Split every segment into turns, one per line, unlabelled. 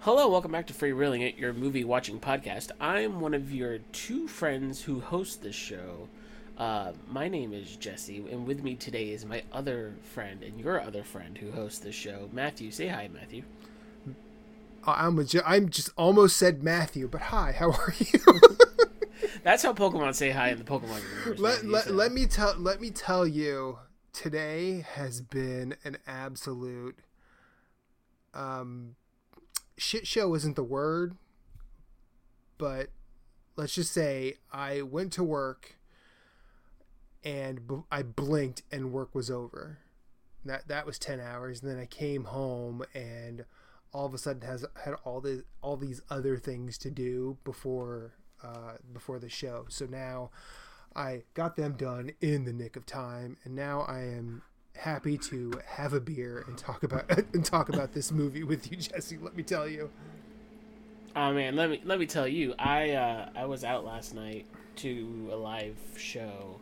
Hello, welcome back to Free Reeling It, your movie watching podcast. I'm one of your two friends who host this show. Uh, my name is Jesse, and with me today is my other friend and your other friend who hosts this show, Matthew. Say hi, Matthew.
Uh, I'm a, I'm just almost said Matthew, but hi, how are you?
That's how Pokemon say hi in the Pokemon universe.
let,
Matthew,
let,
so-
let me tell let me tell you today has been an absolute um shit show isn't the word but let's just say I went to work and I blinked and work was over that that was 10 hours and then I came home and all of a sudden has had all the all these other things to do before uh, before the show. So now I got them done in the nick of time, and now I am happy to have a beer and talk about and talk about this movie with you, Jesse. Let me tell you.
Oh man, let me let me tell you, I uh, I was out last night to a live show.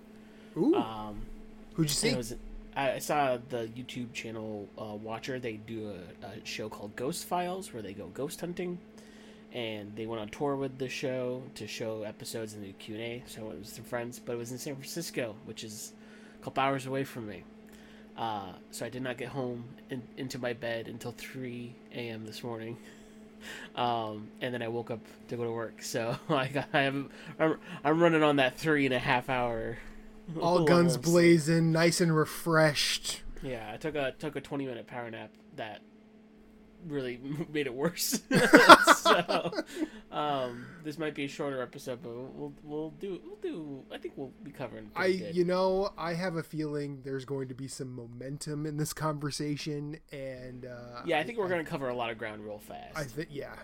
Ooh,
Um,
who'd you see?
Was, I saw the YouTube channel uh, Watcher. They do a, a show called Ghost Files, where they go ghost hunting, and they went on tour with the show to show episodes and do Q and A. So it was some friends, but it was in San Francisco, which is a couple hours away from me. Uh, so I did not get home in, into my bed until 3 a.m. this morning. Um, and then I woke up to go to work. So I got, I have, I'm, I'm running on that three and a half hour.
all guns blazing, nice and refreshed.
Yeah, I took a took a twenty minute power nap that really made it worse. so um, this might be a shorter episode, but we'll we'll do we'll do. I think we'll be covering.
I,
good.
you know, I have a feeling there's going to be some momentum in this conversation, and uh,
yeah, I think we're gonna cover a lot of ground real fast.
I think, yeah,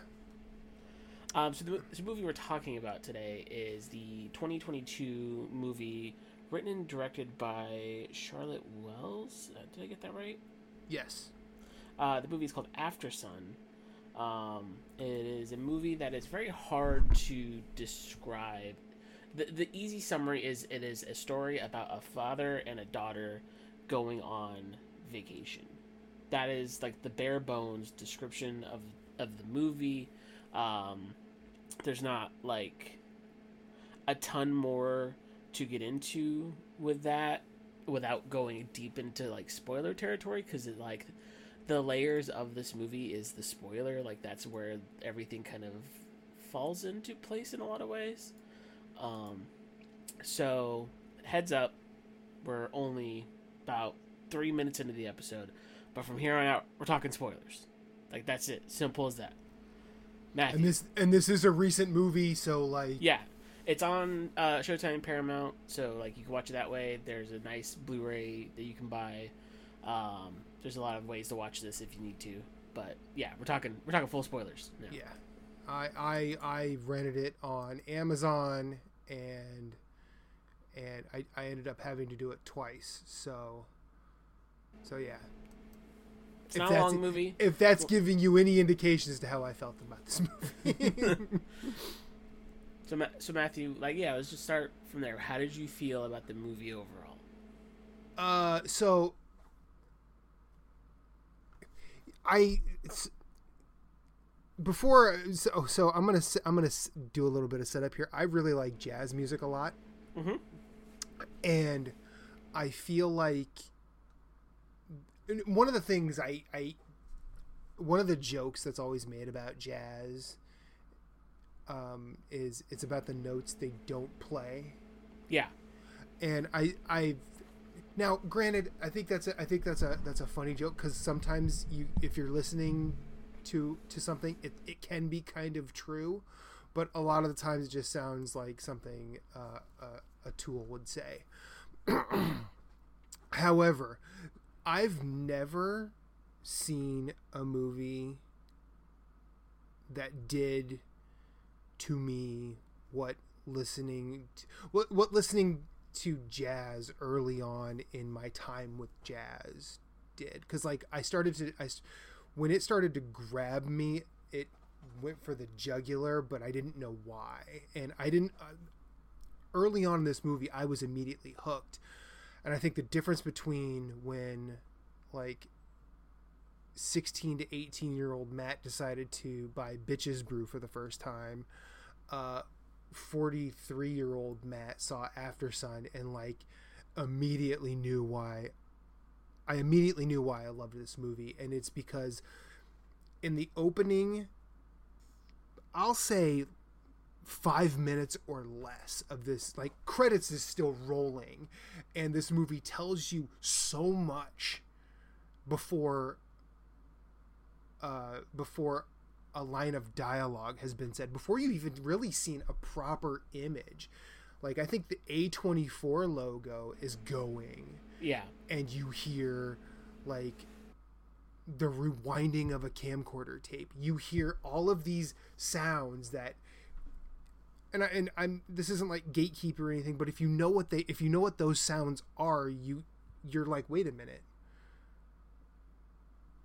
Um, so the, the movie we're talking about today is the 2022 movie written and directed by Charlotte Wells. Uh, did I get that right?
yes,
Uh, the movie is called Aftersun. Um, it is a movie that is very hard to describe. The, the easy summary is it is a story about a father and a daughter going on vacation. That is like the bare bones description of, of the movie. Um, there's not like a ton more to get into with that without going deep into like spoiler territory because it like the layers of this movie is the spoiler like that's where everything kind of falls into place in a lot of ways um so heads up we're only about three minutes into the episode but from here on out we're talking spoilers like that's it simple as that Matthew.
and this and this is a recent movie, so like,
Yeah, it's on uh, Showtime Paramount, so like you can watch it that way. There's a nice Blu-ray that you can buy. Um, there's a lot of ways to watch this if you need to, but yeah, we're talking we're talking full spoilers. Now.
Yeah, I I I rented it on Amazon and and I, I ended up having to do it twice. So so yeah.
it's
if
not a
that's-
long movie.
If that's giving you any indication as to how I felt about this movie.
So Ma- so Matthew, like yeah, let's just start from there. How did you feel about the movie overall?
uh so I before so, so I'm to I'm to do a little bit of setup here. I really like jazz music a lot.
Mhm.
and I feel like one of the things I, I one of the jokes that's always made about jazz um, is it's about the notes they don't play,
Yeah,
and I I now granted I think that's a, I think that's a that's a funny joke because sometimes you if you're listening to to something it, it can be kind of true, but a lot of the times it just sounds like something uh, a, a tool would say. However, I've never seen a movie that did to me what listening to, what what listening to jazz early on in my time with jazz did. Cuz like I started to I when it started to grab me it went for the jugular but I didn't know why. And I didn't uh, early on in this movie I was immediately hooked. And I think the difference between when like 16 to 18 year old Matt decided to buy Bitches Brew for the first time, uh, 43 year old Matt saw Aftersun and like immediately knew why. I immediately knew why I loved this movie, and it's because in the opening, I'll say five minutes or less of this like credits is still rolling and this movie tells you so much before uh before a line of dialogue has been said before you've even really seen a proper image like i think the a24 logo is going
Yeah.
and you hear like the rewinding of a camcorder tape. You hear all of these sounds that and I, and I'm this isn't like gatekeeper or anything, but if you know what they if you know what those sounds are, you you're like, wait a minute.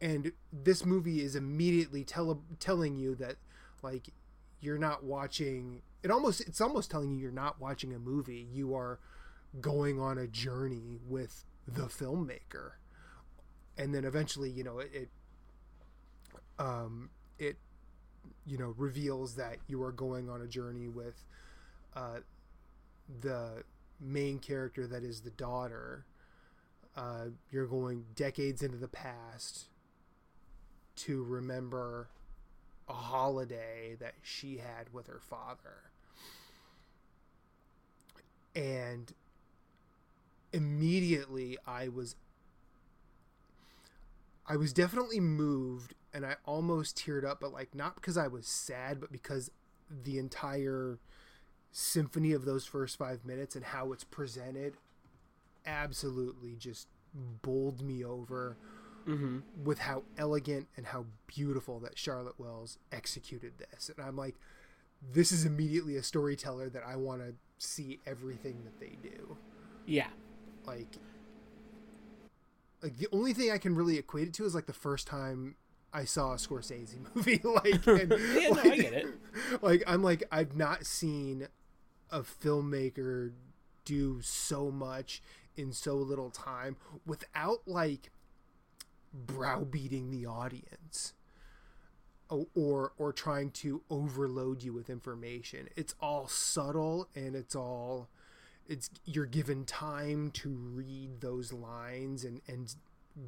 And this movie is immediately tell, telling you that like you're not watching it almost it's almost telling you you're not watching a movie. You are going on a journey with the filmmaker. And then eventually you know it, it um it you know reveals that you are going on a journey with uh the main character that is the daughter. Uh you're going decades into the past to remember a holiday that she had with her father. And immediately I was I was definitely moved and I almost teared up, but like not because I was sad, but because the entire symphony of those first five minutes and how it's presented absolutely just bowled me over
Mm-hmm.
with how elegant and how beautiful that Charlotte Wells executed this. And I'm like, this is immediately a storyteller that I want to see everything that they do
Yeah.
like like the only thing I can really equate it to is like the first time I saw a Scorsese movie. like, and,
Yeah, no, I get it.
Like, I'm like I've not seen a filmmaker do so much in so little time without like browbeating the audience or or trying to overload you with information. It's all subtle and it's all it's you're given time to read those lines and and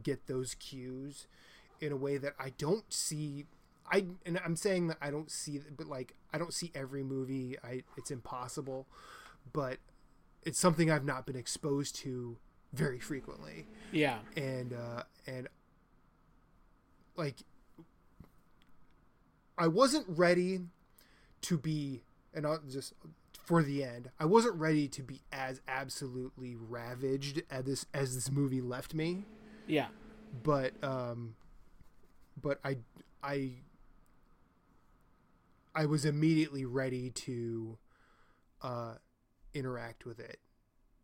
get those cues in a way that I don't see I and I'm saying that I don't see but like I don't see every movie I it's impossible but it's something I've not been exposed to very frequently
Yeah.
and uh and like I wasn't ready to be and I'll just for the end I wasn't ready to be as absolutely ravaged as this as this movie left me
Yeah.
but um but I I I was immediately ready to uh interact with it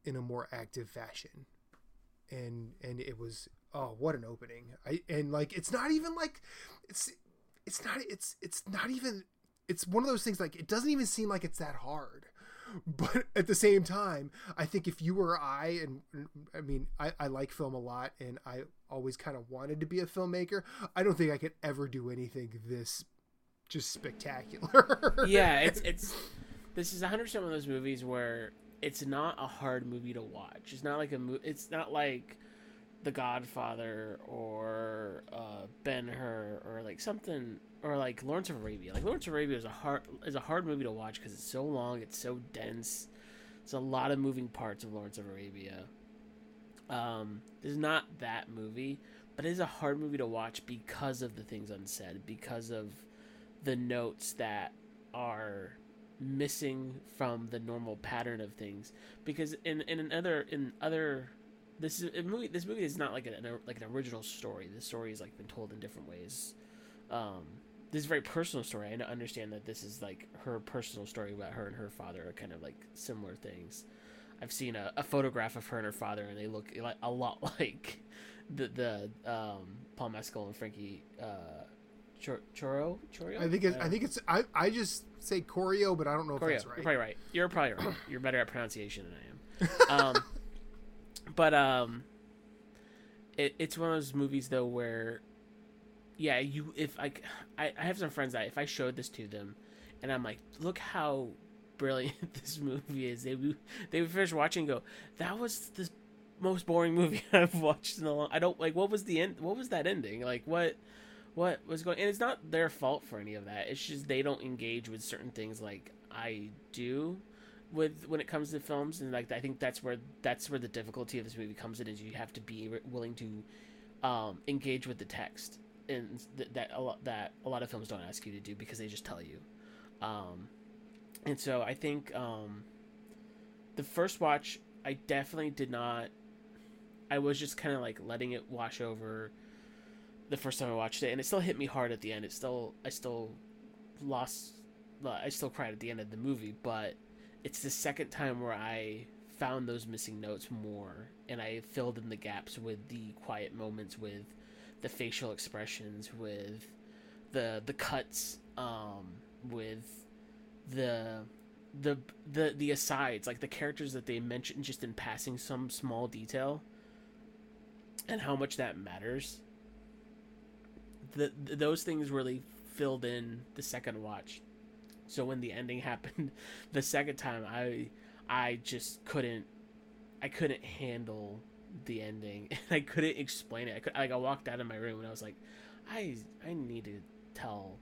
in a more active fashion and and it was oh what an opening. I and like it's not even like it's it's not it's it's not even it's one of those things like it doesn't even seem like it's that hard. But at the same time i think if you or i and i mean i, I like film a lot and i always kind of wanted to be a filmmaker i don't think i could ever do anything this just spectacular.
Yeah, it's it's this is 100 percent one of those movies where it's not a hard movie to watch. It's not like a movie it's not like The Godfather or uh, Ben Hur or like something or like Lawrence of Arabia. Like Lawrence of Arabia is a hard is a hard movie to watch because it's so long, it's so dense. It's a lot of moving parts of Lawrence of Arabia. Um, this is not that movie, but it is a hard movie to watch because of the things unsaid, because of the notes that are missing from the normal pattern of things because in in another in other this is a movie this movie is not like an like an original story this story has like been told in different ways um this is a very personal story i understand that this is like her personal story about her and her father are kind of like similar things i've seen a, a photograph of her and her father and they look like a lot like the the um paul mescal and frankie uh Chor- Choro? Chorio?
i think it's
don't
i think it's i i just say choreo but i don't know if that's
You're
right
probably right. You're probably right. You're better at pronunciation than I am. Um, but um, it, it's one of those movies though where yeah, you if I, I I have some friends that if I showed this to them, and I'm like, look how brilliant this movie is, they would they would finish watching go, that was the most boring movie I've watched in a long. I don't like what was the end. What was that ending? Like what what was going? And it's not their fault for any of that. It's just they don't engage with certain things like I do with when it comes to films and like I think that's where that's where the difficulty of this movie comes in is you have to be willing to um, engage with the text and th- that a lot that a lot of films don't ask you to do because they just tell you. Um, and so I think um, the first watch I definitely did not I was just kind of like letting it wash over the first time I watched it and it still hit me hard at the end. It still I still lost I still cried at the end of the movie but it's the second time where I found those missing notes more and I filled in the gaps with the quiet moments with the facial expressions with the the cuts um with the the the the asides like the characters that they mentioned just in passing some small detail and how much that matters. The, those things really filled in the second watch so when the ending happened the second time i i just couldn't i couldn't handle the ending. And i couldn't explain it. I could like i walked out of my room and i was like i i need to tell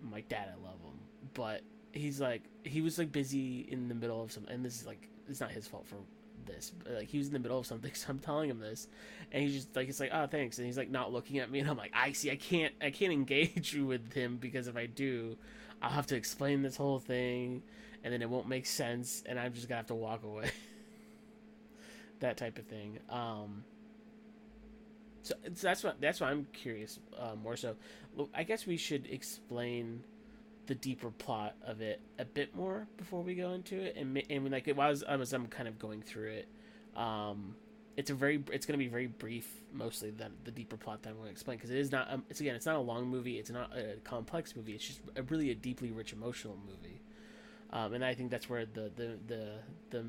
my dad i love him. But he's like he was like busy in the middle of some and this is like it's not his fault for this but like he was in the middle of something so i'm telling him this. And he's just like it's like oh thanks. And he's like not looking at me. And i'm like i see i can't i can't engage with him because if i do i'll have to explain this whole thing and then it won't make sense and i'm just gonna have to walk away. That type of thing. Um so, so that's what that's why i'm curious uh, more so. I guess we should explain the deeper plot of it a bit more before we go into it and and like it was I was I'm kind of going through it um it's a very it's going to be very brief mostly the the deeper plot that I'm going to explain because it is not um, it's again it's not a long movie it's not a complex movie it's just a really a deeply rich emotional movie. Um and I think that's where the the the the,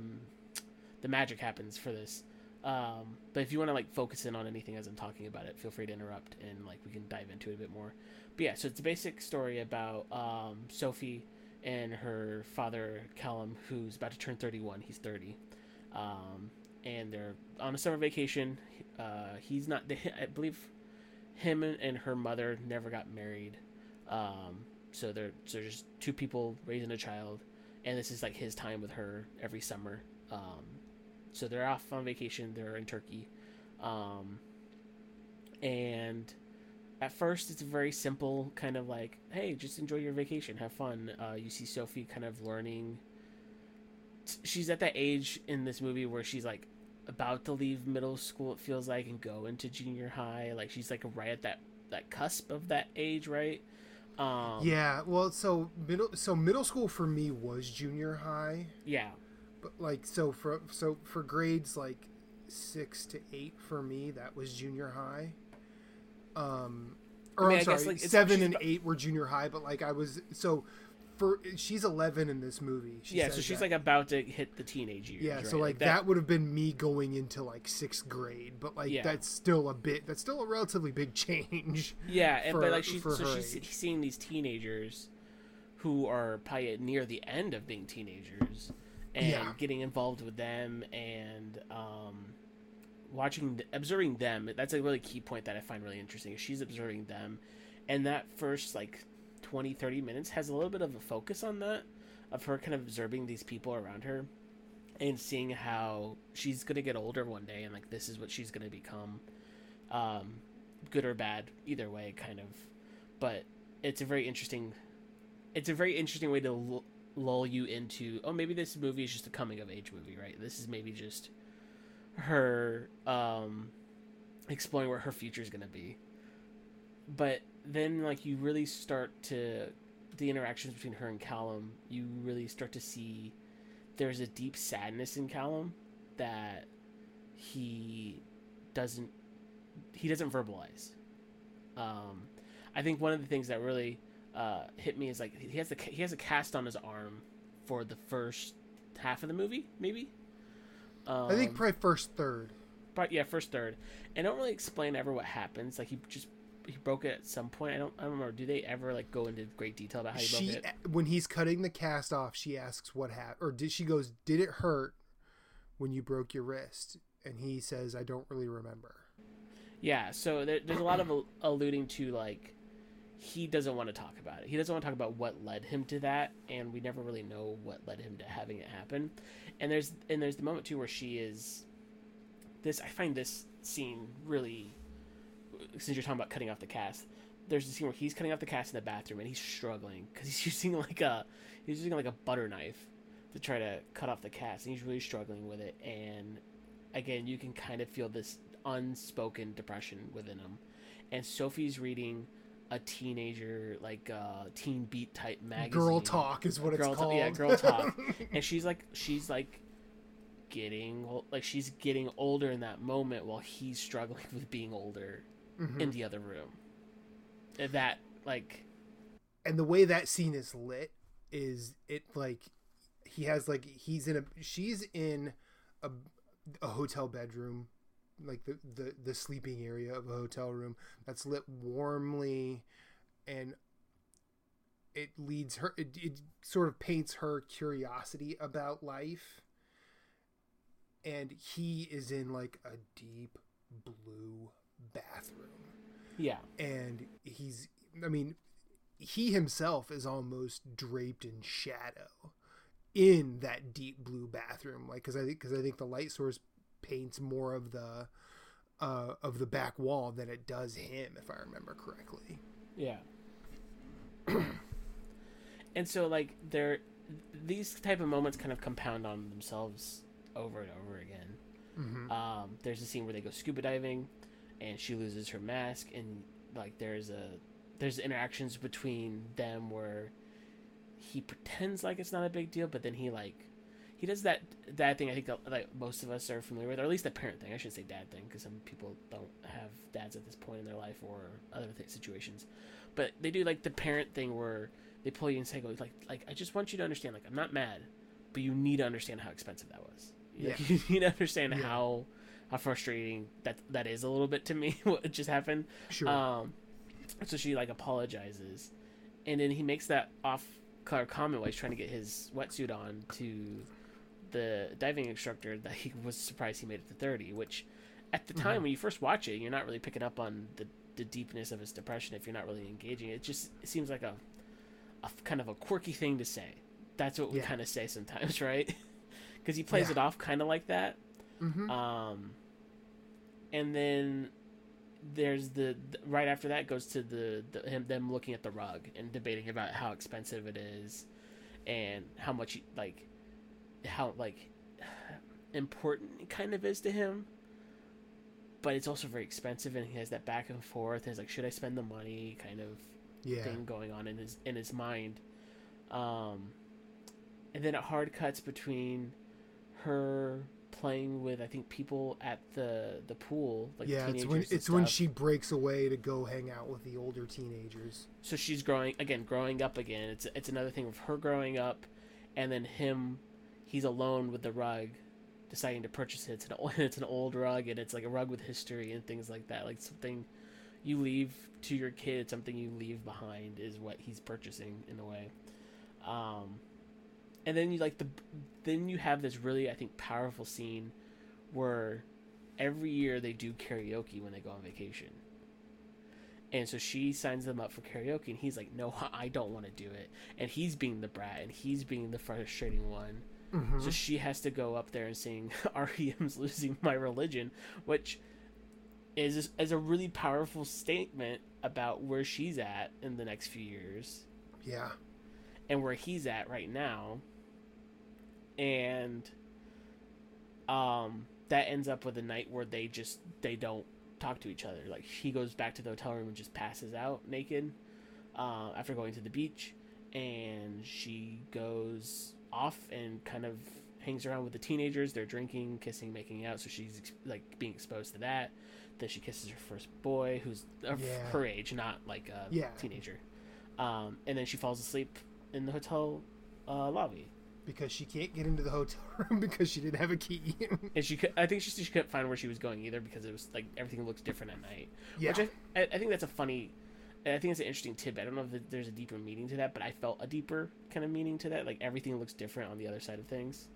the magic happens for this. Um but if you want to like focus in on anything as I'm talking about it feel free to interrupt and like we can dive into it a bit more. But yeah, so it's a basic story about um, Sophie and her father Callum, who's about to turn 31. He's 30, um, and they're on a summer vacation. Uh, he's not. I believe him and her mother never got married. Um, so they're so just two people raising a child, and this is like his time with her every summer. Um, so they're off on vacation. They're in Turkey, um, and at first it's a very simple kind of like hey just enjoy your vacation have fun uh, you see sophie kind of learning she's at that age in this movie where she's like about to leave middle school it feels like and go into junior high. Like she's like right at that that cusp of that age right?
Um, yeah well so middle so middle school for me was junior high.
Yeah.
But like so for so for grades like six to eight for me that was junior high. Um or I mean, I'm sorry, guess, like, seven and eight were junior high, but like I was so for she's 11 in this movie.
yeah, so she's that. like about to hit the teenage years.
Yeah, right? so like, like that, that, would have been me going into like sixth grade, but like yeah. that's still a bit. That's still a relatively big change.
Yeah, and for, but like she's so she's age. seeing these teenagers who are probably near the end of being teenagers and yeah. getting involved with them and um watching observing them that's a really key point that i find really interesting she's observing them and that first like 20 30 minutes has a little bit of a focus on that of her kind of observing these people around her and seeing how she's gonna get older one day and like this is what she's gonna become um good or bad either way kind of. But it's a very interesting it's a very interesting way to lull you into oh maybe this movie is just a coming of age movie right? This is maybe just her um exploring where her future is going to be but then like you really start to the interactions between her and Callum you really start to see there's a deep sadness in Callum that he doesn't he doesn't verbalize um I think one of the things that really uh, hit me is like he has the he has a cast on his arm for the first half of the movie, maybe.
Um, I think um, probably first third.
But yeah, first third, and don't really explain ever what happens. Like he just he broke it at some point. I don't I don't remember. Do they ever like go into great detail about how he
she
broke it?
when he's cutting the cast off, she asks what happened, or did she goes, "Did it hurt when you broke your wrist?" And he says, "I don't really remember."
Yeah, so there, there's a lot of alluding to like he doesn't want to talk about it. He doesn't want to talk about what led him to that, and we never really know what led him to having it happen. And there's and there's the moment too where she is this. I find this scene really since you're talking about cutting off the cast. There's a scene where he's cutting off the cast in the bathroom and he's struggling because he's using like a he's using like a butter knife to try to cut off the cast, and he's really struggling with it. And again, you can kind of feel this unspoken depression within him. And Sophie's reading a teenager like uh teen beat type magazine
Girl talk is what
girl
it's called.
yeah girl talk and she's like she's like getting like she's getting older in that moment while he's struggling with being older
Mhm.
in the other room And that like
and the way that scene is lit is it like he has like he's in a she's in a, a hotel bedroom like the, the the sleeping area of a hotel room that's lit warmly and it leads her it, it sort of paints her curiosity about life and he is in like a deep blue bathroom.
Yeah.
And he's i mean he himself is almost draped in shadow in that deep blue bathroom. Like because i think because i think the light source paints more of the uh of the back wall than it does him if i remember correctly.
Yeah. And so like there these type of moments kind of compound on themselves over and over again.
Mm-hmm.
um, there's a scene where they go scuba diving and she loses her mask and like there's a there's interactions between them where he pretends like it's not a big deal but then he like he does that that thing i think that like most of us are familiar with or at least the parent thing i should say dad thing because some people don't have dads at this point in their life or other th- situations but they do like the parent thing where they pull you inside go like like i just want you to understand like i'm not mad but you need to understand how expensive that was
Yeah.
Like, you need to understand
Yeah.
how how frustrating that that is a little bit to me what just happened.
Sure.
Um so she like apologizes. And then he makes that off color comment while he's trying to get his wetsuit on to the diving instructor that he was surprised he made it to 30 which at the time
Mhm.
when you first watch it you're not really picking up on the the deepness of his depression if you're not really engaging. It just it seems like a, a kind of a quirky thing to say. That's what we
Yeah.
kind of say sometimes right? Because he plays
Yeah.
it off kind of like that
mm-hmm.
um, and then there's the, the right after that goes to the, the him them looking at the rug and debating about how expensive it is, and how much like how like important it kind of is to him. But it's also very expensive, and he has that back and forth. And He's like, should I spend the money? Kind of
yeah
thing going on in his in his mind. Um, and then it hard cuts between her playing with I think people at the the pool, like
yeah it's
teenagers
when it's when she breaks away to go hang out with the older teenagers
So she's growing again, growing up again. It's it's another thing of her growing up, and then him, he's alone with the rug, deciding to purchase it. It's an old, it's an old rug, and it's like a rug with history and things like that. Like something you leave to your kid, something you leave behind is what he's purchasing in a way. Um, and then you like the then you have this really I think powerful scene where every year they do karaoke when they go on vacation. And so she signs them up for karaoke, and he's like, "No, I don't want to do it." And he's being the brat, and he's being the frustrating one.
mm-hmm.
So she has to go up there and sing "REM's Losing My Religion," which is is a really powerful statement about where she's at in the next few years
yeah
and where he's at right now. And um that ends up with a night where they just they don't talk to each other. Like he goes back to the hotel room and just passes out naked uh, after going to the beach, and she goes off and kind of hangs around with the teenagers. They're drinking, kissing, making out. So she's ex- like being exposed to that. Then she kisses her first boy, who's of
Yeah.
her age, not like a
Yeah.
teenager. Um, and then she falls asleep in the hotel uh, lobby.
because she can't get into the hotel room because she didn't have a key.
and she could, I think she, she couldn't find where she was going either because it was like everything looks different at night.
yeah,
Which I, I, think that's a funny. I think it's an interesting tidbit. I don't know if there's a deeper meaning to that, but I felt a deeper kind of meaning to that. Like everything looks different on the other side of things.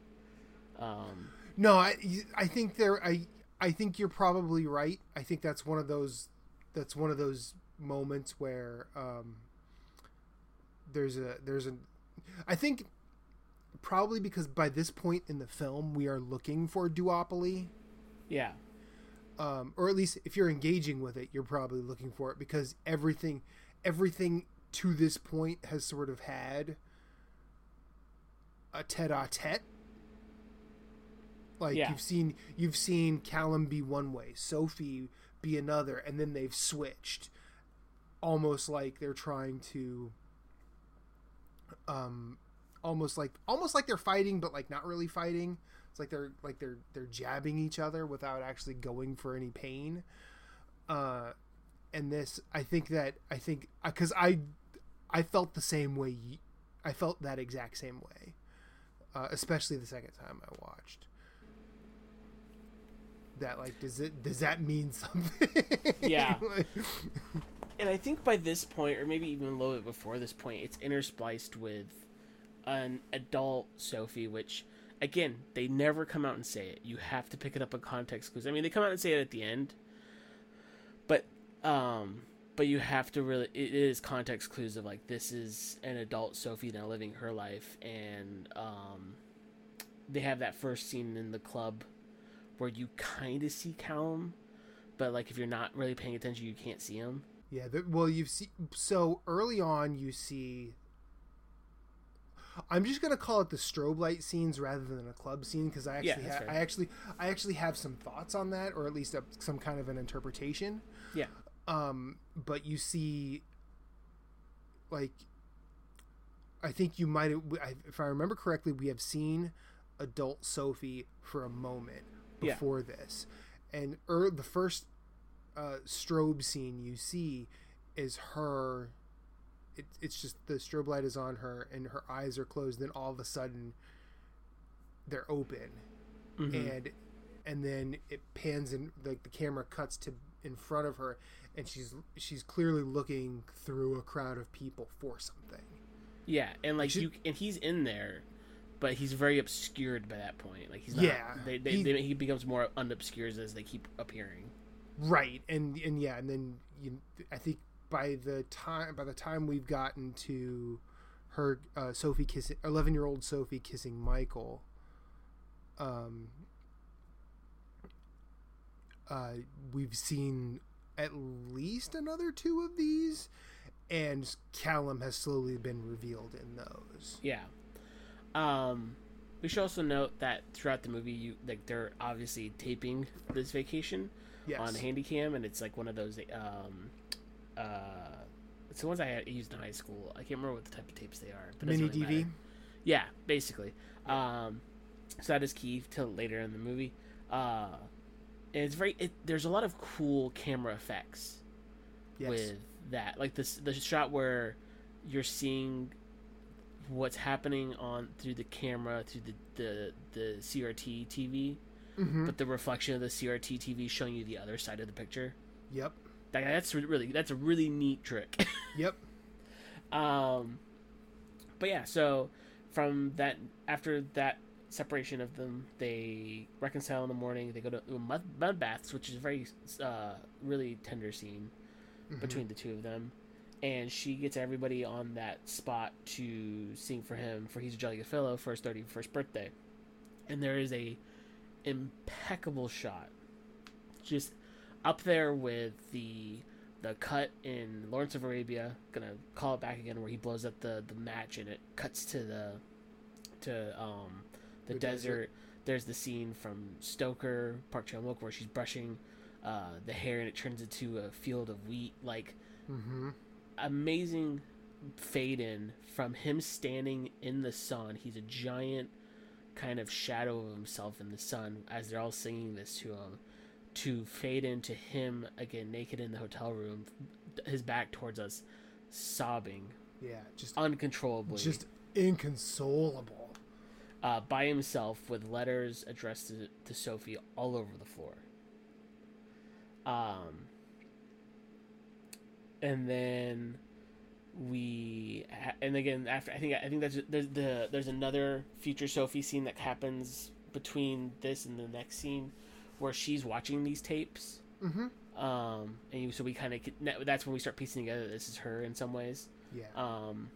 Um,
no, I I think there I I think you're probably right. I think that's one of those that's one of those moments where um, there's a there's a I think probably because by this point in the film we are looking for duopoly
yeah,
um, or at least if you're engaging with it, you're probably looking for it because everything, everything to this point has sort of had a tete-a-tete. Like
Yeah.
you've seen, you've seen Callum be one way, Sophie be another, and then they've switched, almost like they're trying to, um, almost like almost like they're fighting, but like not really fighting. It's like they're like they're they're jabbing each other without actually going for any pain. Uh, and this, I think that I think because I, I felt the same way. I felt that exact same way, uh, especially the second time I watched. That like does it does that mean something?
Yeah.
Like-
and I think by this point, or maybe even a little bit before this point, it's interspliced with an adult Sophie, which again they never come out and say it. You have to pick it up in context clues. I mean, they come out and say it at the end, but um, but you have to really it is context clues of like this is an adult Sophie now living her life, and um, they have that first scene in the club where you kind of see Callum. But like, if you're not really paying attention, you can't see him.
Yeah, the, well, you see, so early on, you see. I'm just gonna call it the strobe light scenes rather than a club scene because I actually,
that's
ha- I actually, I actually have some thoughts on that, or at least a, some kind of an interpretation.
Yeah.
Um, but you see, like, I think you might, if I remember correctly, we have seen adult Sophie for a moment
Yeah.
before this, and er, the first uh, strobe scene you see is her. It, it's just the strobe light is on her and her eyes are closed. Then all of a sudden, they're open,
Mhm.
and and then it pans and like the camera cuts to in front of her, and she's she's clearly looking through a crowd of people for something.
Yeah, and like
should-
you, and he's in there, but he's very obscured by that point. Like he's not.
Yeah,
they, they,
he-
they, he becomes more unobscured as they keep appearing.
Right, and and yeah, and then you, I think by the time by the time we've gotten to her uh, Sophie kissing eleven year old Sophie kissing Michael, um, uh, we've seen at least another two of these, and Callum has slowly been revealed in those.
Yeah. Um, we should also note that throughout the movie, you like they're obviously taping this vacation
Yes,
on Handycam, and it's like one of those. Um, uh, it's the ones I had used in high school. I can't remember what the type of tapes they are. But
mini
doesn't
DV.
matter. Yeah, basically. Um, so that is key till later in the movie. Uh, and it's very. It, there's a lot of cool camera effects
Yes,
with that, like this the shot where you're seeing what's happening on through the camera through the the, the CRT TV,
hmm
but the reflection of the CRT TV showing you the other side of the picture.
yep,
That, that's really that's a really neat trick.
yep.
Um, but yeah, so from that after that separation of them, they reconcile in the morning. They go to mud, mud baths, which is a very uh, really tender scene
Mhm.
between the two of them. And she gets everybody on that spot to sing for him for He's a Jolly Good Fellow for his 31st birthday. And there is a impeccable shot. Just up there with the the cut in Lawrence of Arabia. Gonna call it back again where he blows up the, the match and it cuts to the to um the,
The
desert.
desert.
There's the scene from Stoker, Park Chan Wook, where she's brushing uh, the hair and it turns into a field of wheat. Like
hmm
amazing fade in from him standing in the sun. He's a giant kind of shadow of himself in the sun as they're all singing this to him. To fade into him again, naked in the hotel room, his back towards us, sobbing
Yeah, just
uncontrollably.
just inconsolable.
uh, by himself with letters addressed to, to Sophie all over the floor. Um, and then we ha- and again after I think I think that's there's the there's another future Sophie scene that happens between this and the next scene where she's watching these tapes.
Mm-hmm.
Um, and you, so we kind of that's when we start piecing together this is her in some ways.
Yeah.
Um,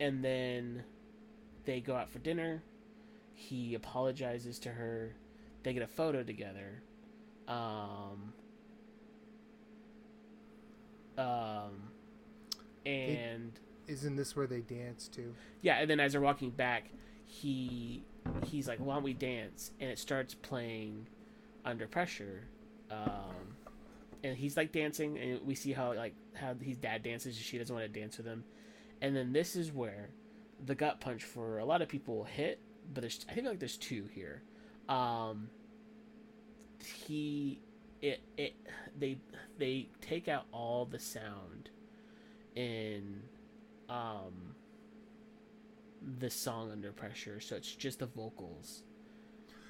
and then they go out for dinner. He apologizes to her. They get a photo together. Um, um, and
Isn't this where they dance too?
yeah, and then as they're walking back, he he's like, "Why don't we dance?" And it starts playing under pressure. Um, and he's like dancing, and we see how like how his dad dances. She doesn't want to dance with him, and then this is where the gut punch for a lot of people hit. But there's I think like there's two here. Um, he it it they they take out all the sound in um the song under pressure so it's just the vocals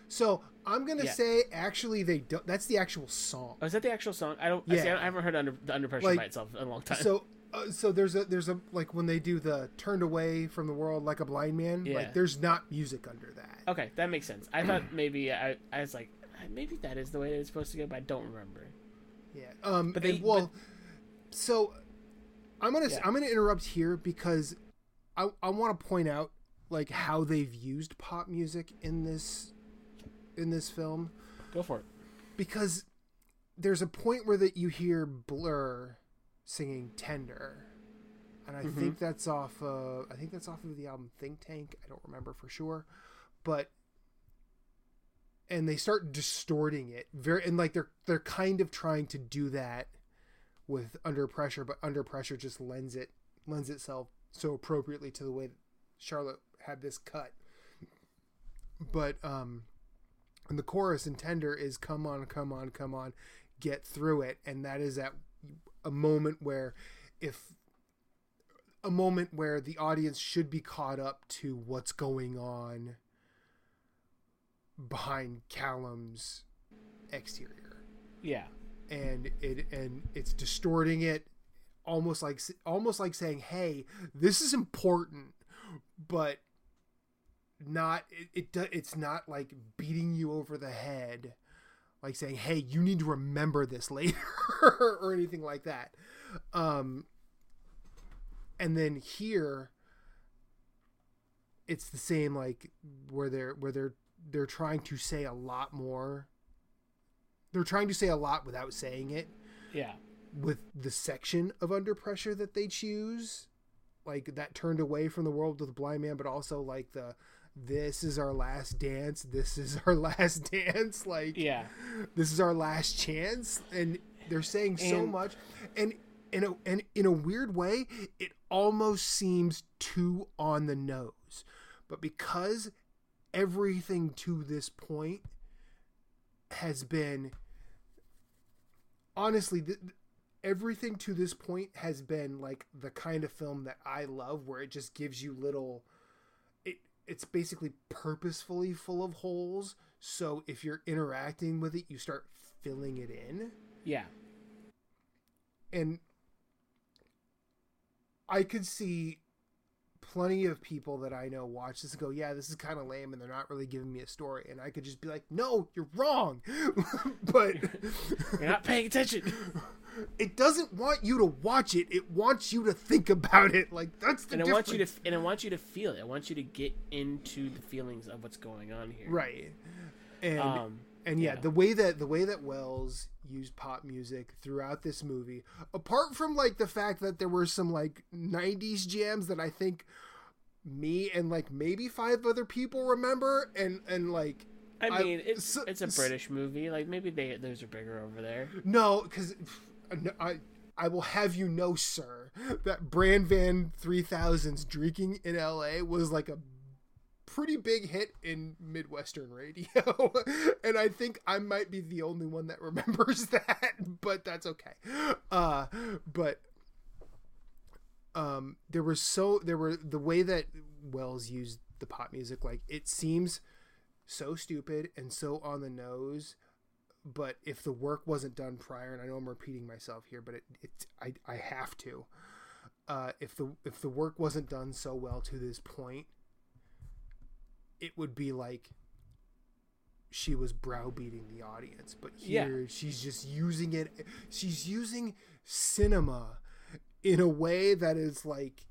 So I'm gonna
Yeah.
say actually they don't. That's the actual song.
oh is that the actual song i don't I, see,
Yeah.
I haven't heard under the under pressure
Like,
by itself in a long time
So uh, so there's a there's a like when they do the turned away from the world like a blind man.
Yeah.
Like there's not music under that.
okay that makes sense i thought maybe i i was like maybe that is the way it's supposed to go but i don't remember
Yeah. Um.
But they-
well, so I'm gonna
Yeah.
I'm gonna interrupt here because I I want to point out like how they've used pop music in this in this film
go for it
because there's a point where that you hear Blur singing "Tender," and I
Mhm.
think that's off. Of, I think that's off of the album Think Tank. I don't remember for sure, but and they start distorting it very and like they're they're kind of trying to do that with under pressure, but under pressure just lends it lends itself so appropriately to the way that Charlotte had this cut. But um and the chorus in Tender is come on, come on, come on, get through it. And that is at a moment where if a moment where the audience should be caught up to what's going on behind Callum's exterior.
Yeah.
And it and it's distorting it almost like almost like saying hey this is important but not it, it it's not like beating you over the head like saying hey you need to remember this later or anything like that. Um and then here it's the same like where they're where they're they're trying to say a lot more. They're trying to say a lot without saying it.
Yeah.
With the section of under pressure that they choose like that turned away from the world with the blind man but also like the this is our last dance. This is our last dance. Like
yeah.
this is our last chance. And they're saying so much. And in a and in a weird way it almost seems too on the nose. But because everything to this point has been honestly th- th- everything to this point has been like the kind of film that I love where it just gives you little it it's basically purposefully full of holes. So if you're interacting with it you start filling it in.
Yeah.
And I could see plenty of people that I know watch this and go, "Yeah, this is kind of lame," and they're not really giving me a story. And I could just be like, "No, you're wrong," but
you're not paying attention
it doesn't want you to watch it. It wants you to think about it. Like that's the
and it
difference.
wants you to and it wants you to feel it it wants you to get into the feelings of what's going on here
right. And
um
and yeah,
yeah.
the way that the way that Wells used pop music throughout this movie, apart from like the fact that there were some like '90s jams that I think me and like maybe five other people remember, and and like
I
I-
mean, it's
so-
it's a British movie. Like maybe they those are bigger over there.
no, because I I will have you know, sir, that Bran Van 3000's "Drinking in L.A." was like a pretty big hit in Midwestern radio, and I think I might be the only one that remembers that, but that's okay. Uh, but um, there was so there were the way that Wells used the pop music. Like it seems so stupid and so on the nose, but if the work wasn't done prior, and I know I'm repeating myself here, but it, it I, I have to. Uh, if the if the work wasn't done so well to this point, it would be like she was browbeating the audience. But here
Yeah.
she's just using it. She's using cinema in a way that is like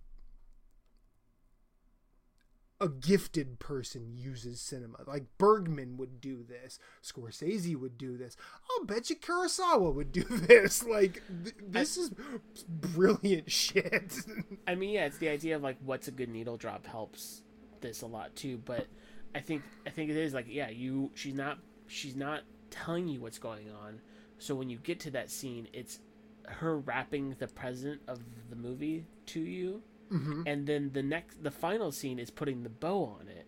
a gifted person uses cinema. Like Bergman would do this, Scorsese would do this. I'll bet you Kurosawa would do this. Like th- this is brilliant shit.
I mean, yeah, it's the idea of like what's a good needle drop helps this a lot too. But I think I think it is like yeah, you she's not she's not telling you what's going on. So when you get to that scene, it's her wrapping the present of the movie to you,
Mhm.
and then the next the final scene is putting the bow on it.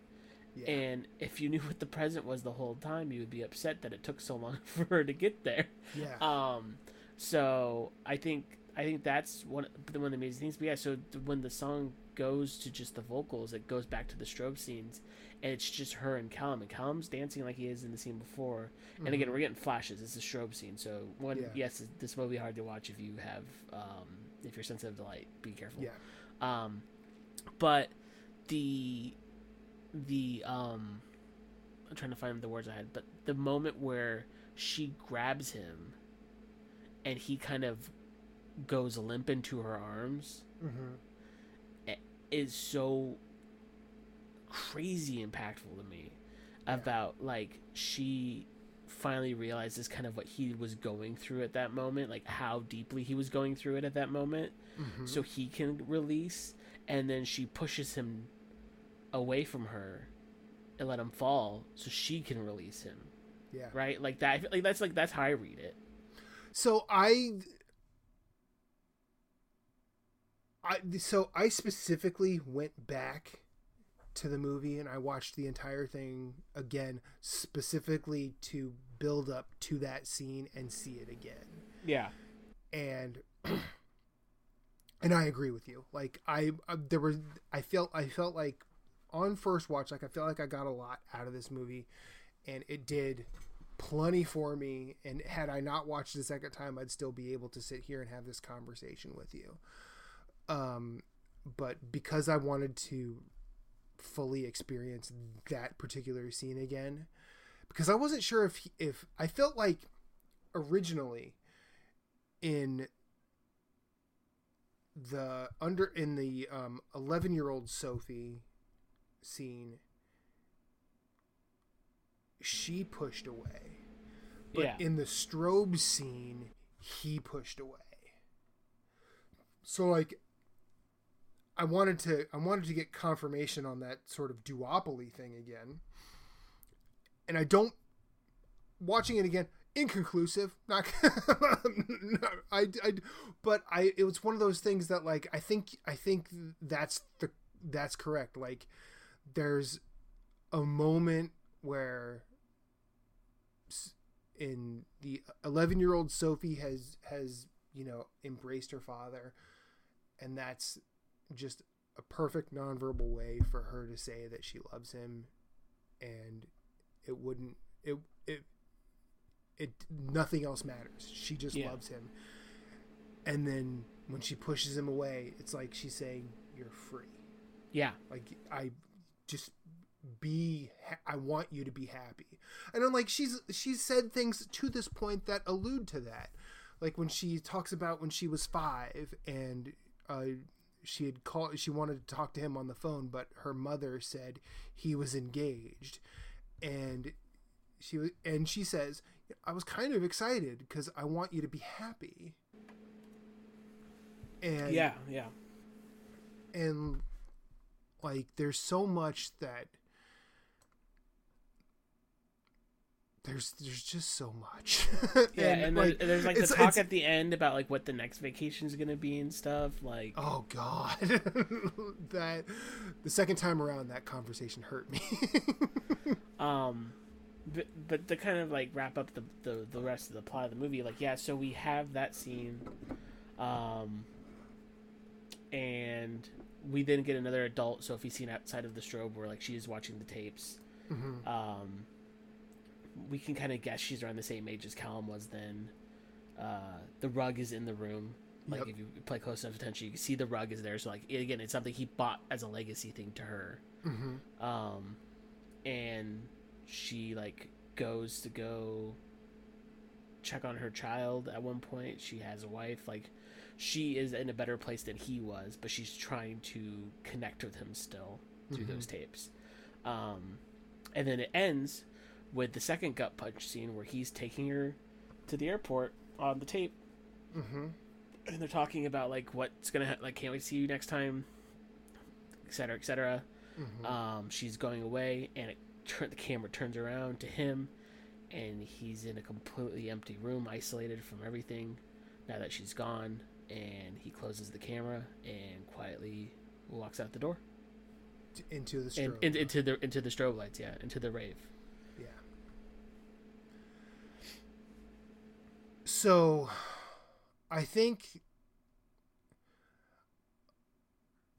Yeah.
And if you knew what the present was the whole time, you would be upset that it took so long for her to get there.
yeah.
Um, so I think I think that's one one of the amazing things. But yeah, so when the song goes to just the vocals, it goes back to the strobe scenes, and it's just her and Callum. And Callum's dancing like he is in the scene before. And again, we're getting flashes. It's a strobe scene, so one
Yeah.
yes, this will be hard to watch if you have um, if you're sensitive to light. Be careful.
yeah.
Um, but the the um, I'm trying to find the words I had, but the moment where she grabs him, and he kind of goes limp into her arms
hmm
is so crazy impactful to me about like she finally realizes kind of what he was going through at that moment like how deeply he was going through it at that moment.
Hmm
so he can release and then she pushes him away from her and let him fall so she can release him.
Yeah.
right? Like that like that's like that's how i read it.
So I I so I specifically went back to the movie and I watched the entire thing again specifically to build up to that scene and see it again.
yeah
And and I agree with you. Like I, I there was I felt I felt like on first watch like I felt like I got a lot out of this movie and it did plenty for me and had I not watched a second time I'd still be able to sit here and have this conversation with you. Um but because I wanted to fully experience that particular scene again because I wasn't sure if if I felt like originally in the under in the um 11 year old Sophie scene she pushed away. But
yeah.
in the strobe scene he pushed away. So like i wanted to i wanted to get confirmation on that sort of duopoly thing again. And i don't watching it again inconclusive not no, I, I but i it was one of those things that like i think i think that's the that's correct. Like there's a moment where in the 11 year old sophie has has you know embraced her father and that's just a perfect nonverbal way for her to say that she loves him and it wouldn't it it it nothing else matters she just
Yeah.
loves him and then when she pushes him away it's like she's saying you're free
yeah
like I just be ha- I want you to be happy. And I'm like she's she's said things to this point that allude to that. Like when she talks about when she was 5 and uh she had called she wanted to talk to him on the phone but her mother said he was engaged and she was and she says I was kind of excited because I want you to be happy. And
yeah yeah
and like there's so much that there's there's just so much
Yeah, and,
like,
there's like the talk
it's-
at the end about like what the next vacation is gonna be and stuff. Like,
oh god that the second time around that conversation hurt me
um, but, but to kind of like wrap up the, the the rest of the plot of the movie, like yeah, so we have that scene, um, and we then get another adult Sophie scene outside of the strobe where like she is watching the tapes.
Mm-hmm.
Um, we can kind of guess she's around the same age as Callum was then. Uh, the rug is in the room. Like
Yep.
if you play close enough attention, you can see the rug is there. So like again, it's something he bought as a legacy thing to her.
Mm-hmm.
Um, and she like goes to go check on her child at one point. She has a wife. Like she is in a better place than he was, but she's trying to connect with him still through
Mhm.
those tapes. Um, and then it ends with the second gut punch scene where he's taking her to the airport on the tape
Mm-hmm.
and they're talking about like what's gonna ha- like can't wait to see you next time et cetera et cetera
Mm-hmm.
um, she's going away and it tur- the camera turns around to him and he's in a completely empty room isolated from everything now that she's gone and he closes the camera and quietly walks out the door
into the strobe.
and into the into the strobe lights yeah into the rave
Yeah. So, I think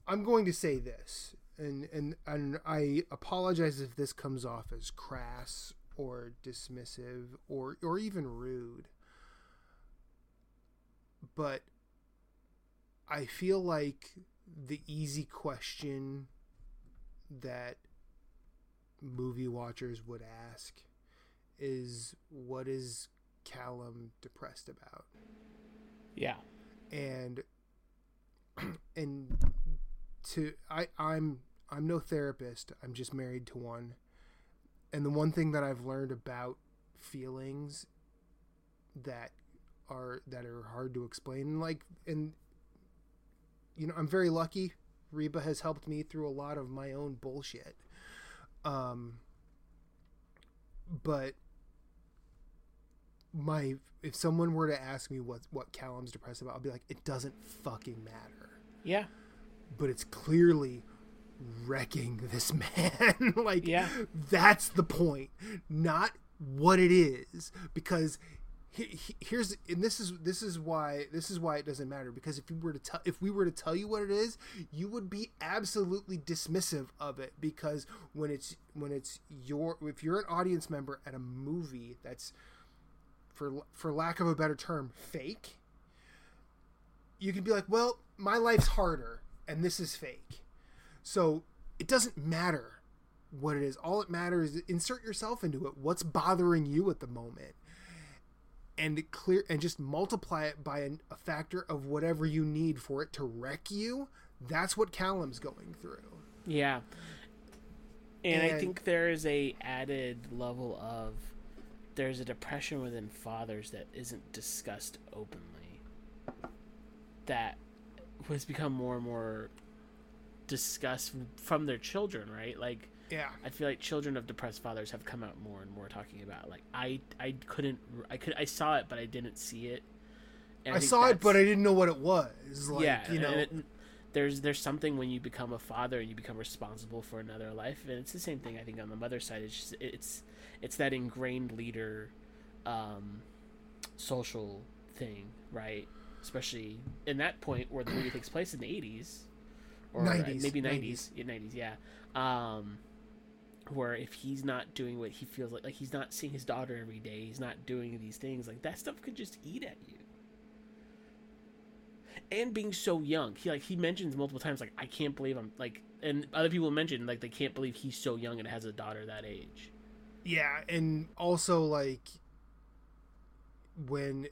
I'm going to say this, and and and I apologize if this comes off as crass or dismissive or or even rude. But I feel like the easy question that movie watchers would ask is what is Callum depressed about?
yeah
And and to I I'm I'm no therapist. I'm just married to one. And the one thing that I've learned about feelings that are that are hard to explain like and you know, I'm very lucky. Reba has helped me through a lot of my own bullshit. Um but my if someone were to ask me what what Callum's depressed about, I'll be like, it doesn't fucking matter.
yeah
But it's clearly wrecking this man. like
Yeah.
that's the point, not what it is. Because he, he- here's and this is this is why this is why it doesn't matter. Because if we were to tell if we were to tell you what it is, you would be absolutely dismissive of it. Because when it's when it's your if you're an audience member at a movie that's for for lack of a better term fake you can be like well my life's harder and this is fake. So it doesn't matter what it is. All it matters is insert yourself into it. What's bothering you at the moment? And clear and just multiply it by an, a factor of whatever you need for it to wreck you. That's what callum's going through.
Yeah. And, I think there is a added level of there's a depression within fathers that isn't discussed openly. That has become more and more discussed from their children, right? Like
yeah
I feel like children of depressed fathers have come out more and more talking about like I I couldn't I could I saw it but I didn't see it. And
i
think
saw it but i didn't know what it was like
yeah,
you know
it, there's there's something when you become a father and you become responsible for another life, and it's the same thing I think on the mother side. It's just, it's it's that ingrained leader, um, social thing, right? Especially in that point where the movie takes place in the '80s or uh,
90s,
maybe
90s.
'90s, yeah, '90s, yeah. Um, where if he's not doing what he feels like, like he's not seeing his daughter every day, he's not doing these things, like that stuff could just eat at you and being so young. He like he mentions multiple times like I can't believe I'm like and other people mention like they can't believe he's so young and has a daughter that age.
Yeah, and also like when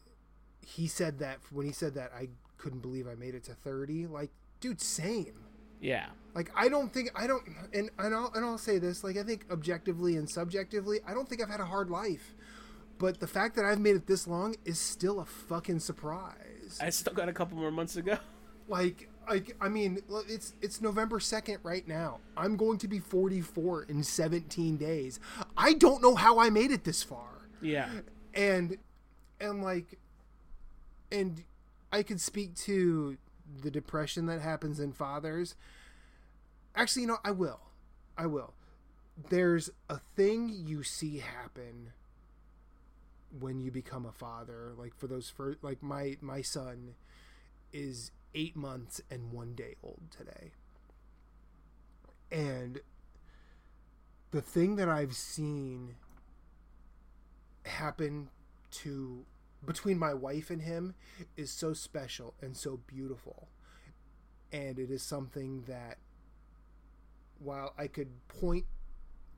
he said that when he said that I couldn't believe I made it to 30, like dude, same.
Yeah.
Like I don't think I don't and and I'll and I'll say this, like I think objectively and subjectively, I don't think I've had a hard life. But the fact that I've made it this long is still a fucking surprise.
I still got a couple more months to go.
like like I mean, it's it's November 2nd right now. I'm going to be 44 in 17 days. I don't know how I made it this far.
Yeah.
and and like and i could speak to the depression that happens in fathers actually you know i will i will there's a thing you see happen when you become a father like for those first like my my son is eight months and one day old today And the thing that I've seen happen to between my wife and him is so special and so beautiful. And it is something that while I could point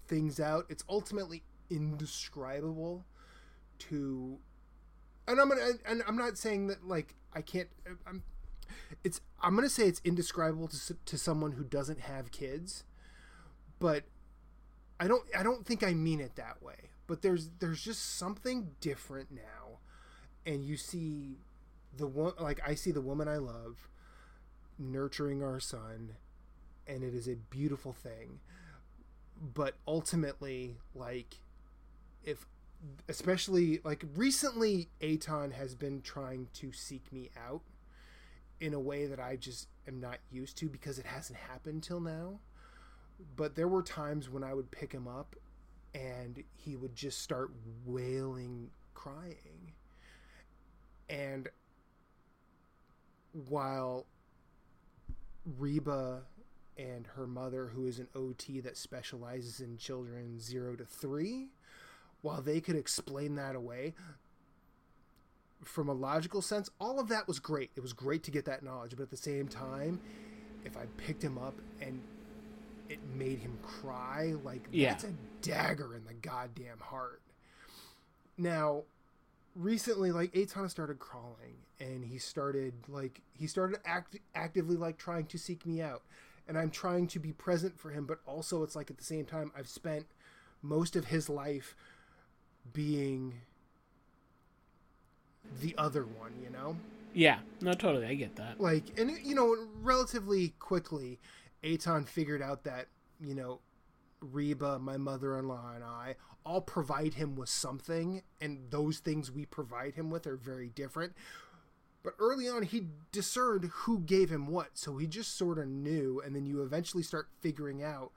things out, it's ultimately indescribable to and I'm gonna and I'm not saying that like I can't I'm it's I'm gonna say it's indescribable to to someone who doesn't have kids, but I don't I don't think I mean it that way. But there's there's just something different now, and you see the one like I see the woman I love nurturing our son, and it is a beautiful thing. But ultimately, like if especially like recently Aton has been trying to seek me out in a way that I just am not used to because it hasn't happened till now. But there were times when I would pick him up and he would just start wailing, crying. And while Reba and her mother, who is an OT that specializes in children zero to three, while they could explain that away, from a logical sense, all of that was great. It was great to get that knowledge, but at the same time, if I picked him up and it made him cry, like
Yeah.
that's a dagger in the goddamn heart. Now, recently, like Aton started crawling, and he started like he started act actively like trying to seek me out, and I'm trying to be present for him, but also it's like at the same time I've spent most of his life being the other one, you know?
Yeah, no, totally, I get that.
Like, and you know, relatively quickly, Aton figured out that, you know, Reba, my mother in law, and I all provide him with something, and those things we provide him with are very different. But early on, he discerned who gave him what, so he just sort of knew, and then you eventually start figuring out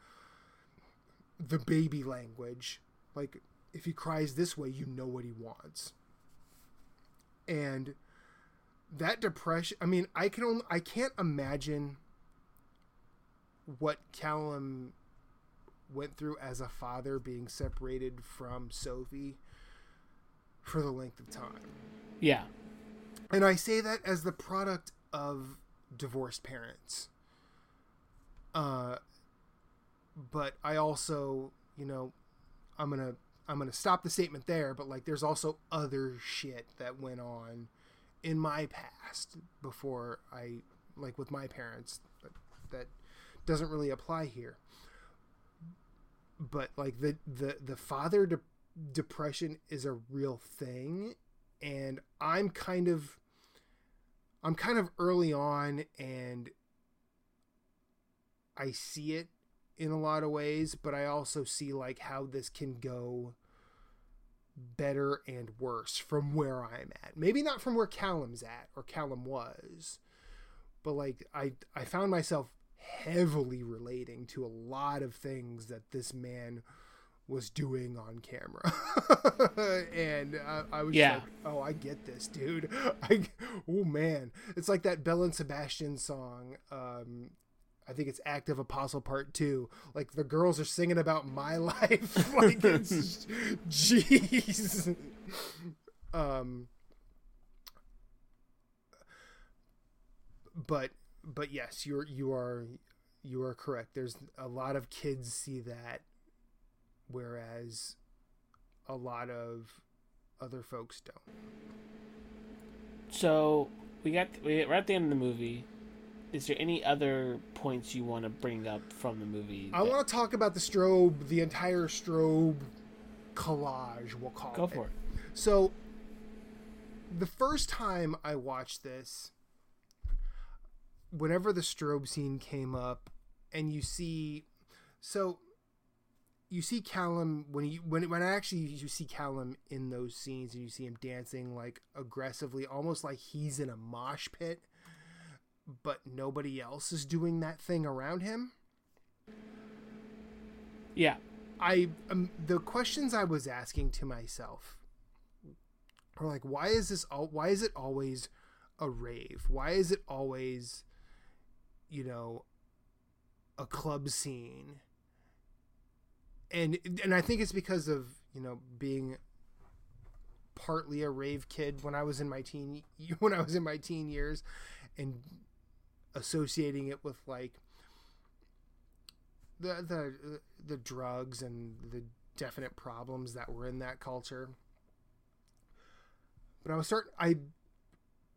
the baby language. Like, if he cries this way, you know what he wants. And that depression, I mean, I can only, I can't imagine what Callum went through as a father being separated from Sophie for the length of time.
Yeah,
And I say that as the product of divorced parents. Uh but I also, you know, I'm going to I'm going to stop the statement there, but like there's also other shit that went on in my past before I like with my parents that, that doesn't really apply here. But like the the the father de- depression is a real thing and I'm kind of I'm kind of early on and I see it in a lot of ways, but I also see like how this can go better and worse from where I'm at. Maybe not from where Callum's at or Callum was, but like I I found myself heavily relating to a lot of things that this man was doing on camera and I, I was
Yeah.
like oh i get this dude I, oh man it's like that Belle and Sebastian song um I think it's Act of the Apostle Part Two. Like the girls are singing about my life. like it's jeez. Um. But but yes, you're you are you are correct. There's a lot of kids see that, whereas a lot of other folks don't.
So we got we we're at the end of the movie. Is there any other points you want to bring up from the movie?
I
that-
want to talk about the strobe, the entire strobe collage. We'll call
go
it.
for it.
So, the first time I watched this, whenever the strobe scene came up, and you see, so you see Callum when you when when I actually you see Callum in those scenes, and you see him dancing like aggressively, almost like he's in a mosh pit, but nobody else is doing that thing around him.
Yeah,
I um, the questions I was asking to myself are like, why is this? All, why is it always a rave? Why is it always, you know, a club scene and and I think it's because of you know being partly a rave kid when I was in my teen when I was in my teen years and associating it with like the the the drugs and the definite problems that were in that culture but I was start I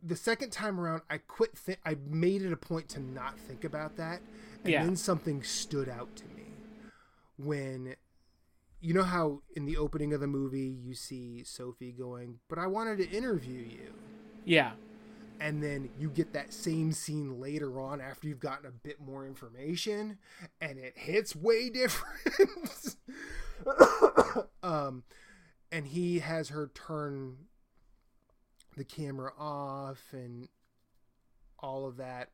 the second time around I quit th- I made it a point to not think about that and
Yeah.
then something stood out to me when you know how in the opening of the movie you see Sophie going, "But I wanted to interview you."
Yeah.
And then you get that same scene later on after you've gotten a bit more information and it hits way different. um and he has her turn the camera off and all of that.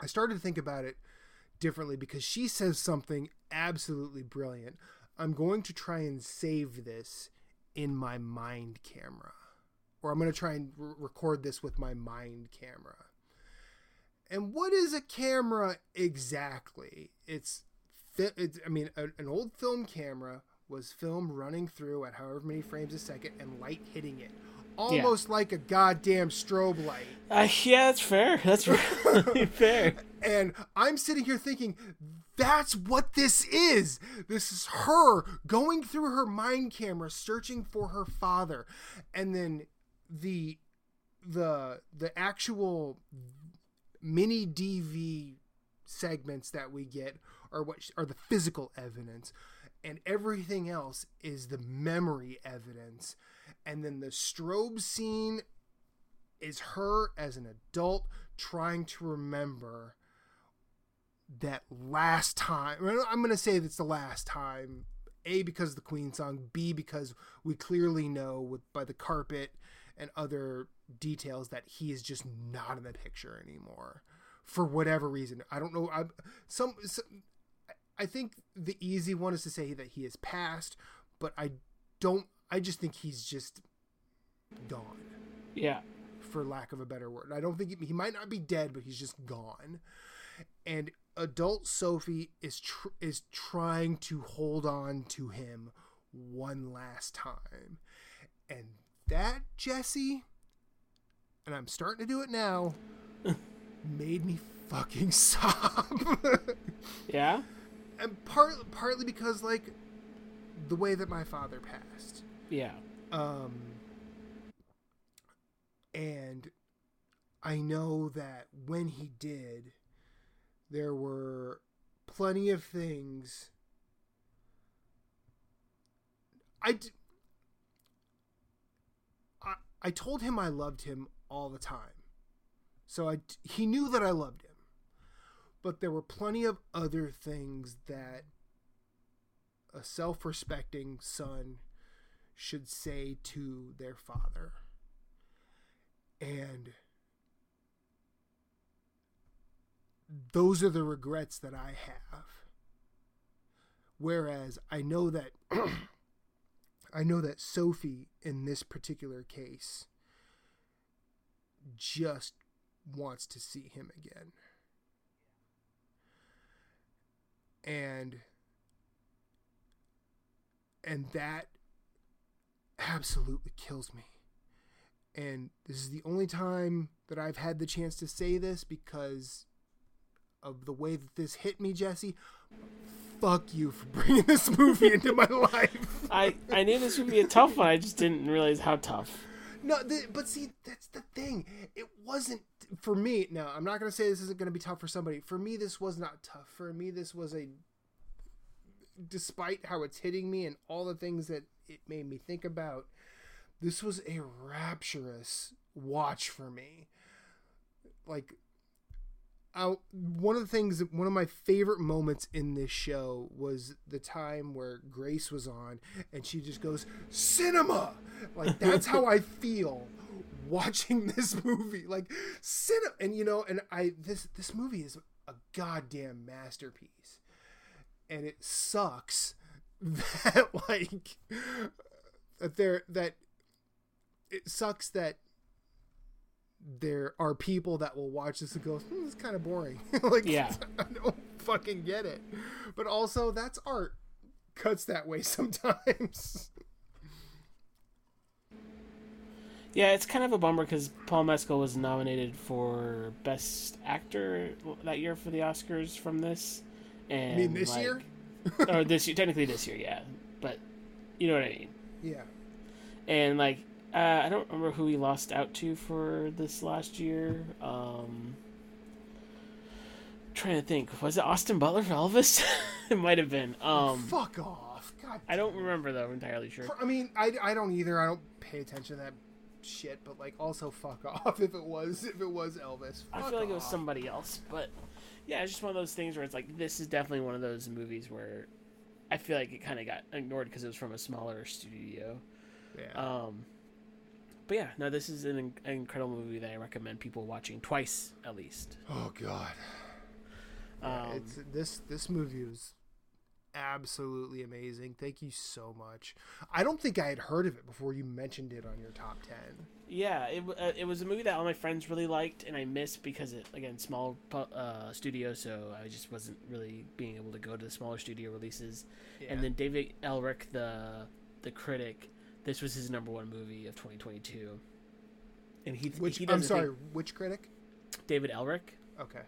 I started to think about it differently because she says something absolutely brilliant. I'm going to try and save this in my mind camera. Or I'm going to try and r- record this with my mind camera. And what is a camera exactly? It's, fi- it's I mean, a, an old film camera was film running through at however many frames a second and light hitting it. Almost like a goddamn strobe light.
Uh, yeah, that's fair. That's really fair.
And I'm sitting here thinking, that's what this is. This is her going through her mind camera, searching for her father, and then the the the actual mini DV segments that we get are what are the physical evidence, and everything else is the memory evidence. And then the strobe scene is her as an adult trying to remember that last time. I'm going to say that's the last time. A because of the Queen song. B because we clearly know with by the carpet and other details that he is just not in the picture anymore for whatever reason. I don't know. I some, some I think the easy one is to say that he is passed, but I don't. I just think he's just gone
Yeah.
for lack of a better word. I don't think he, he might not be dead, but he's just gone. And adult Sophie is tr- is trying to hold on to him one last time, and that Jesse, and I'm starting to do it now, made me fucking sob.
Yeah.
and part partly because like the way that my father passed.
Yeah.
Um, and I know that when he did, there were plenty of things. I, d- I, told him I loved him all the time. So I, he knew that I loved him. But there were plenty of other things that a self respecting son should say to their father. And those are the regrets that I have. Whereas I know that I know that Sophie in this particular case just wants to see him again. And and that absolutely kills me. And this is the only time that I've had the chance to say this because of the way that this hit me, Jesse. Fuck you for bringing this movie into my life.
I I knew this would be a tough one. I just didn't realize how tough.
No, the, but see, that's the thing. It wasn't for me. Now, I'm not going to say this isn't going to be tough for somebody. For me, this was not tough. For me, this was a. Despite how it's hitting me and all the things that it made me think about, this was a rapturous watch for me. Like, I, one of the things, one of my favorite moments in this show was the time where Grace was on and she just goes, Cinema! Like, that's how I feel watching this movie. Like, cinema! And, you know, and I, this, this movie is a goddamn masterpiece. And it sucks that, like, that there, that it sucks that there are people that will watch this and go, hmm, "It's kind of boring." like,
Yeah.
I don't fucking get it. But also, that's art. Cuts that way sometimes.
Yeah, it's kind of a bummer because Paul Mescal was nominated for Best Actor that year for the Oscars from this. And
I mean, this
like-
year.
or this year, technically this year, yeah. But you know what I mean.
Yeah.
And like, uh, I don't remember who he lost out to for this last year. Um, trying to think, was it Austin Butler for Elvis? it might have been. Um,
Fuck off. God.
I don't remember though I'm entirely sure.
I mean, I, I don't either. I don't pay attention to that shit. But like, also fuck off if it was if it was Elvis.
I feel like it was somebody else, but yeah, it's just one of those things where it's like this is definitely one of those movies where I feel like it kind of got ignored because it was from a smaller studio.
Yeah.
Um, but yeah, no, this is an, in- an incredible movie that I recommend people watching twice at least.
oh god. Yeah,
Um,
it's this this movie was absolutely amazing. Thank you so much. I don't think I had heard of it before you mentioned it on your top ten.
Yeah, it uh, it was a movie that all my friends really liked, and I missed because it again small uh, studio, so I just wasn't really being able to go to the smaller studio releases.
Yeah.
And then David Ehrlich, the the critic, this was his number one movie of 2022. And he,
which
he
I'm sorry,
thing-
which critic?
David Ehrlich,
Okay.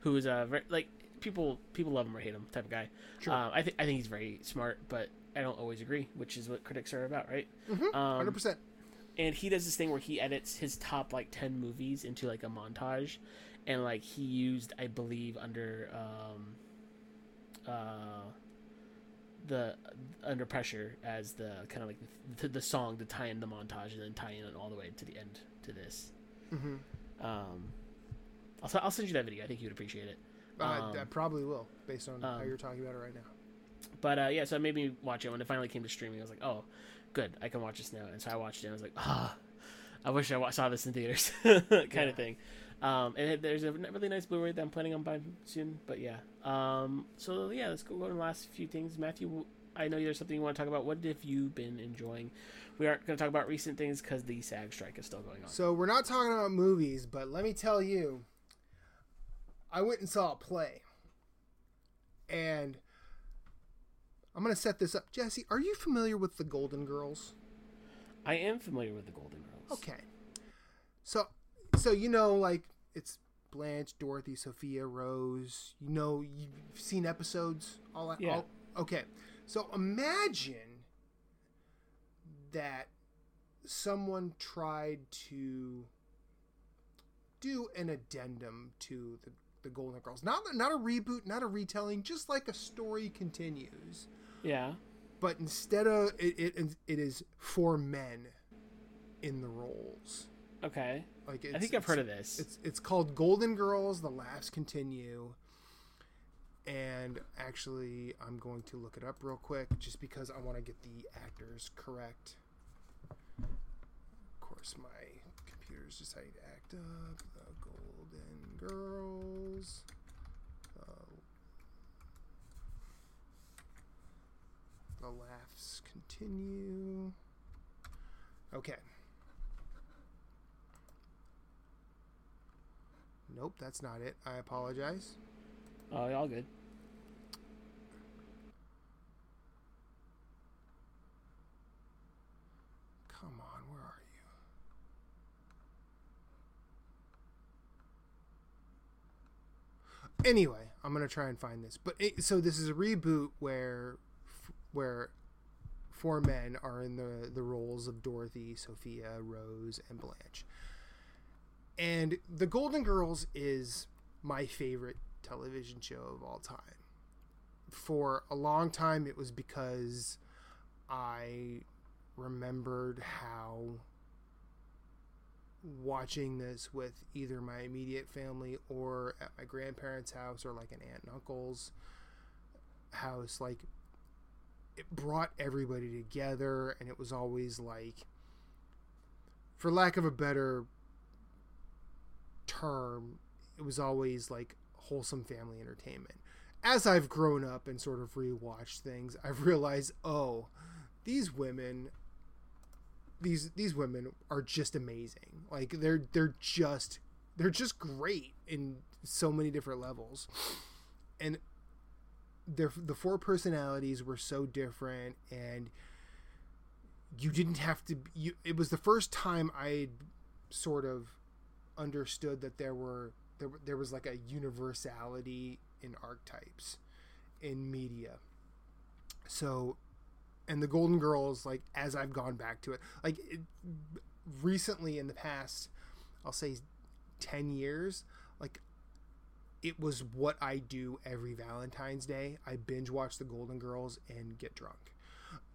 who is a very like people people love him or hate him type of guy.
Sure.
Uh, I think I think he's very smart, but I don't always agree, which is what critics are about, right?
Mhm,
Um,
Hundred percent.
and he does this thing where he edits his top like 10 movies into like a montage and like he used i believe under um uh the under pressure as the kind of like the, the song to tie in the montage and then tie in all the way to the end to this.
Hmm
um I'll, I'll send you that video. I think you'd appreciate it.
Uh,
Um,
I probably will, based on how
um,
you're talking about it right now.
but uh yeah so it made me watch it. When it finally came to streaming i was like oh good i can watch this now. And so i watched it and i was like ah i wish i saw this in theaters kind
Yeah.
of thing um and there's a really nice blu-ray that i'm planning on buying soon but yeah. Um so yeah let's go, go to the last few things. Matthew i know there's something you want to talk about. What have you been enjoying? We aren't going to talk about recent things because the sag strike is still going on.
So we're not talking about movies, but let me tell you, I went and saw a play, and I'm gonna set this up. Jesse, are you familiar with the Golden Girls?
i am familiar with the golden girls.
Okay. So, so you know, like it's Blanche, Dorothy, Sophia, Rose. You know, you've seen episodes. All that.
Yeah.
All, okay. So imagine that someone tried to do an addendum to the, the Golden Girls. Not not a reboot, not a retelling, just like a story continues.
yeah
But instead of it, it, it is for men in the roles.
okay
Like
i think i've heard of this
It's it's called Golden Girls. The laughs continue. And actually, I'm going to look it up real quick, just because I want to get the actors correct. Of course, my computer's deciding to act up. The Golden Girls. The laughs continue. Okay. Nope, that's not it. I apologize.
oh all good
Come on, where are you? Anyway, I'm gonna try and find this. But it, so this is a reboot where where four men are in the the roles of Dorothy, Sophia, Rose, and Blanche. And The Golden Girls is my favorite television show of all time. For a long time, it was because I remembered how watching this with either my immediate family or at my grandparents' house or like an aunt and uncle's house like it brought everybody together and it was always like for lack of a better term it was always like wholesome family entertainment as i've grown up and sort of rewatched things i've realized oh these women these these women are just amazing. Like they're they're just they're just great in so many different levels, and their the four personalities were so different, and you didn't have to. You it was the first time I sort of understood that there were there there was like a universality in archetypes in media. So and the Golden Girls, like as I've gone back to it, like it, recently in the past, I'll say ten years, like it was what I do every Valentine's Day. I binge watch the Golden Girls and get drunk.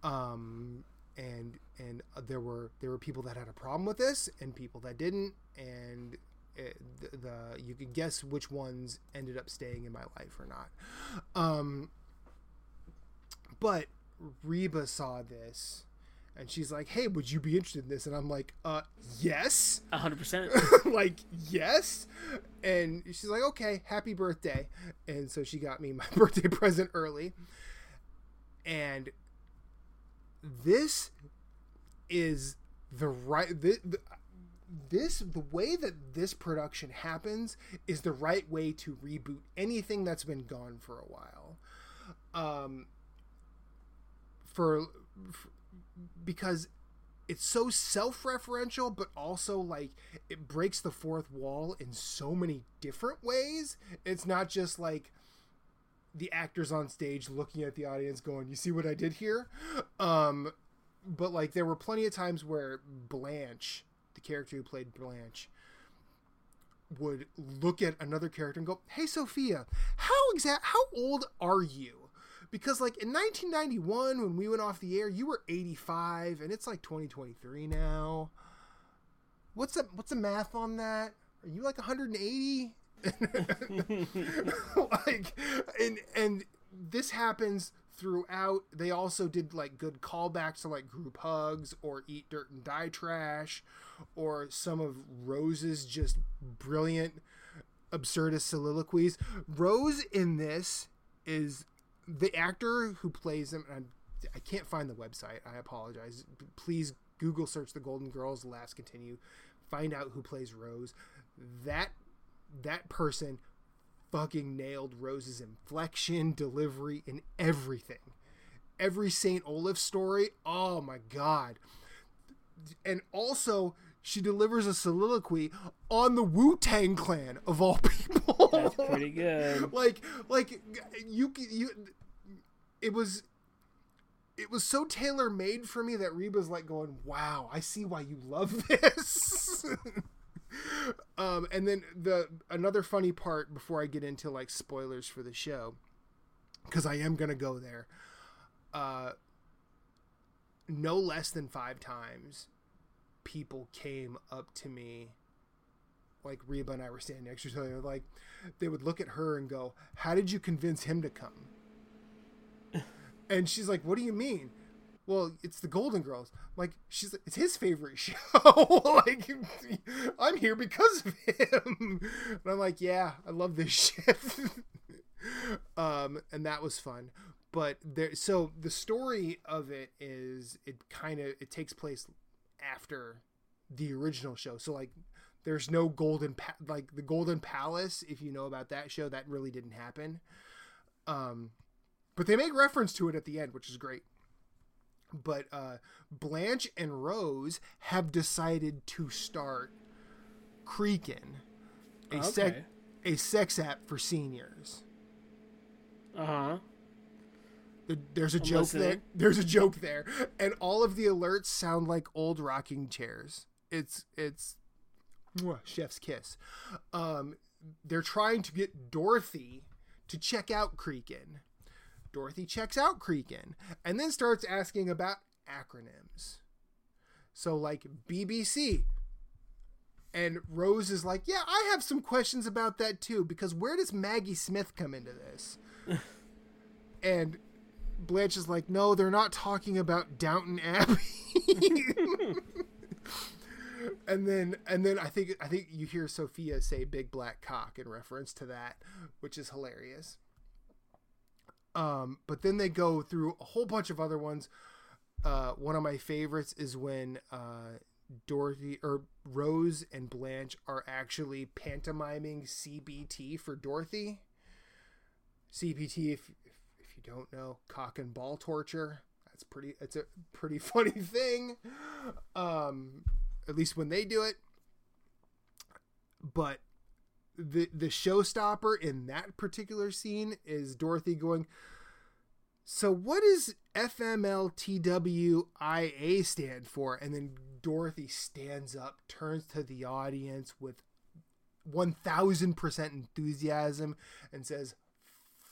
Um, and and there were there were people that had a problem with this and people that didn't, and it, the, the you could guess which ones ended up staying in my life or not. Um, but Reba saw this and she's like, "Hey, would you be interested in this?" And I'm like, "Uh, yes."
100%.
like, "Yes." And she's like, "Okay, happy birthday." And so she got me my birthday present early. And this is the right the, this the way that this production happens is the right way to reboot anything that's been gone for a while. Um for, for because it's so self-referential but also like it breaks the fourth wall in so many different ways it's not just like the actors on stage looking at the audience going you see what i did here? Um but like there were plenty of times where blanche the character who played blanche would look at another character and go hey sophia how exact how old are you? Because like in 1991 when we went off the air you were 85 and it's like 2023 now. What's the what's the math on that? Are you like 180 like and and this happens throughout they also did like good callbacks to like group hugs or eat dirt and die trash or some of rose's just brilliant absurdist soliloquies rose in this is the actor who plays him, and I can't find the website. I apologize. Please Google search the Golden Girls. Laughs continue. Find out who plays Rose. That that person fucking nailed Rose's inflection, delivery, and everything. Every Saint Olaf story. Oh my god. And also she delivers a soliloquy on the Wu Tang Clan of all people.
That's pretty good.
like, like you, you, it was, it was so tailor made for me that Reba's like going, "Wow, I see why you love this." um, and then the another funny part before I get into like spoilers for the show, because I am gonna go there. Uh, no less than five times people came up to me like Reba and I were standing next to each other, like they would look at her and go, "How did you convince him to come?" and she's like, "What do you mean?" Well, it's the Golden Girls. Like she's, it's his favorite show. like I'm here because of him. And I'm like, yeah, I love this shit. um, and that was fun. But there, so the story of it is, it kind of it takes place after the original show. So like there's no golden pa- like the golden palace if you know about that show that really didn't happen. Um but they make reference to it at the end, which is great. But uh Blanche and Rose have decided to start Creakin, a
Okay.
sec a sex app for seniors.
Uh huh.
The- There's a
I'm
joke there. There's a joke there, and all of the alerts sound like old rocking chairs. It's it's mwah, chef's kiss. Um, they're trying to get Dorothy to check out Creakin. Dorothy checks out Creakin and then starts asking about acronyms. So like BBC. And Rose is like, "Yeah, I have some questions about that too because where does Maggie Smith come into this?" and Blanche is like, no, they're not talking about Downton Abbey. and then and then I think I think you hear Sophia say big black cock in reference to that, which is hilarious. Um, but then they go through a whole bunch of other ones. uh, one of my favorites is when uh, Dorothy or Rose and Blanche are actually pantomiming CBT for Dorothy. CBT, if if you don't know, cock and ball torture. That's pretty. It's a pretty funny thing. Um, at least when they do it. But the the showstopper in that particular scene is Dorothy going. So what does FMLTWIA stand for? And then Dorothy stands up, turns to the audience with 1000% enthusiasm and says,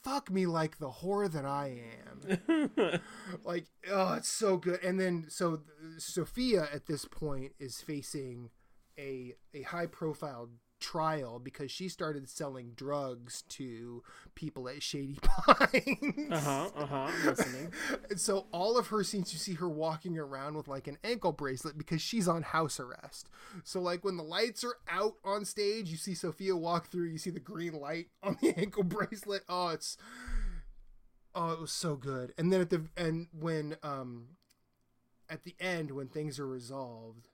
fuck me like the whore that I am. like, oh, it's so good. And then, so Sophia at this point is facing a, a high profile trial because she started selling drugs to people at Shady Pines.
Uh huh. Uh huh. Listening.
so all of her scenes, you see her walking around with like an ankle bracelet because she's on house arrest. So like when the lights are out on stage, you see Sophia walk through. You see the green light on the ankle bracelet. Oh, it's oh, it was so good. And then at the and when um at the end when things are resolved,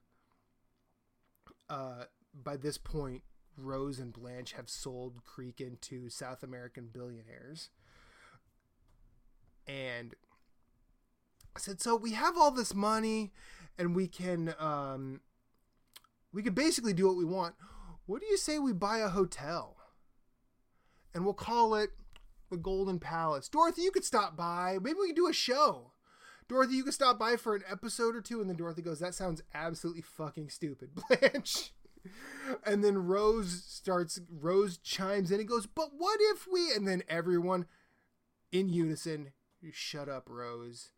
uh by this point Rose and Blanche have sold Creakin to South American billionaires. And I said, so we have all this money and we can um we could basically do what we want. What do you say we buy a hotel? And we'll call it the Golden Palace. Dorothy, you could stop by. Maybe we could do a show. Dorothy, you could stop by for an episode or two. And then Dorothy goes, That sounds absolutely fucking stupid. Blanche. and then Rose starts Rose chimes in and goes, "But what if we?" And then everyone in unison, "Shut up, Rose."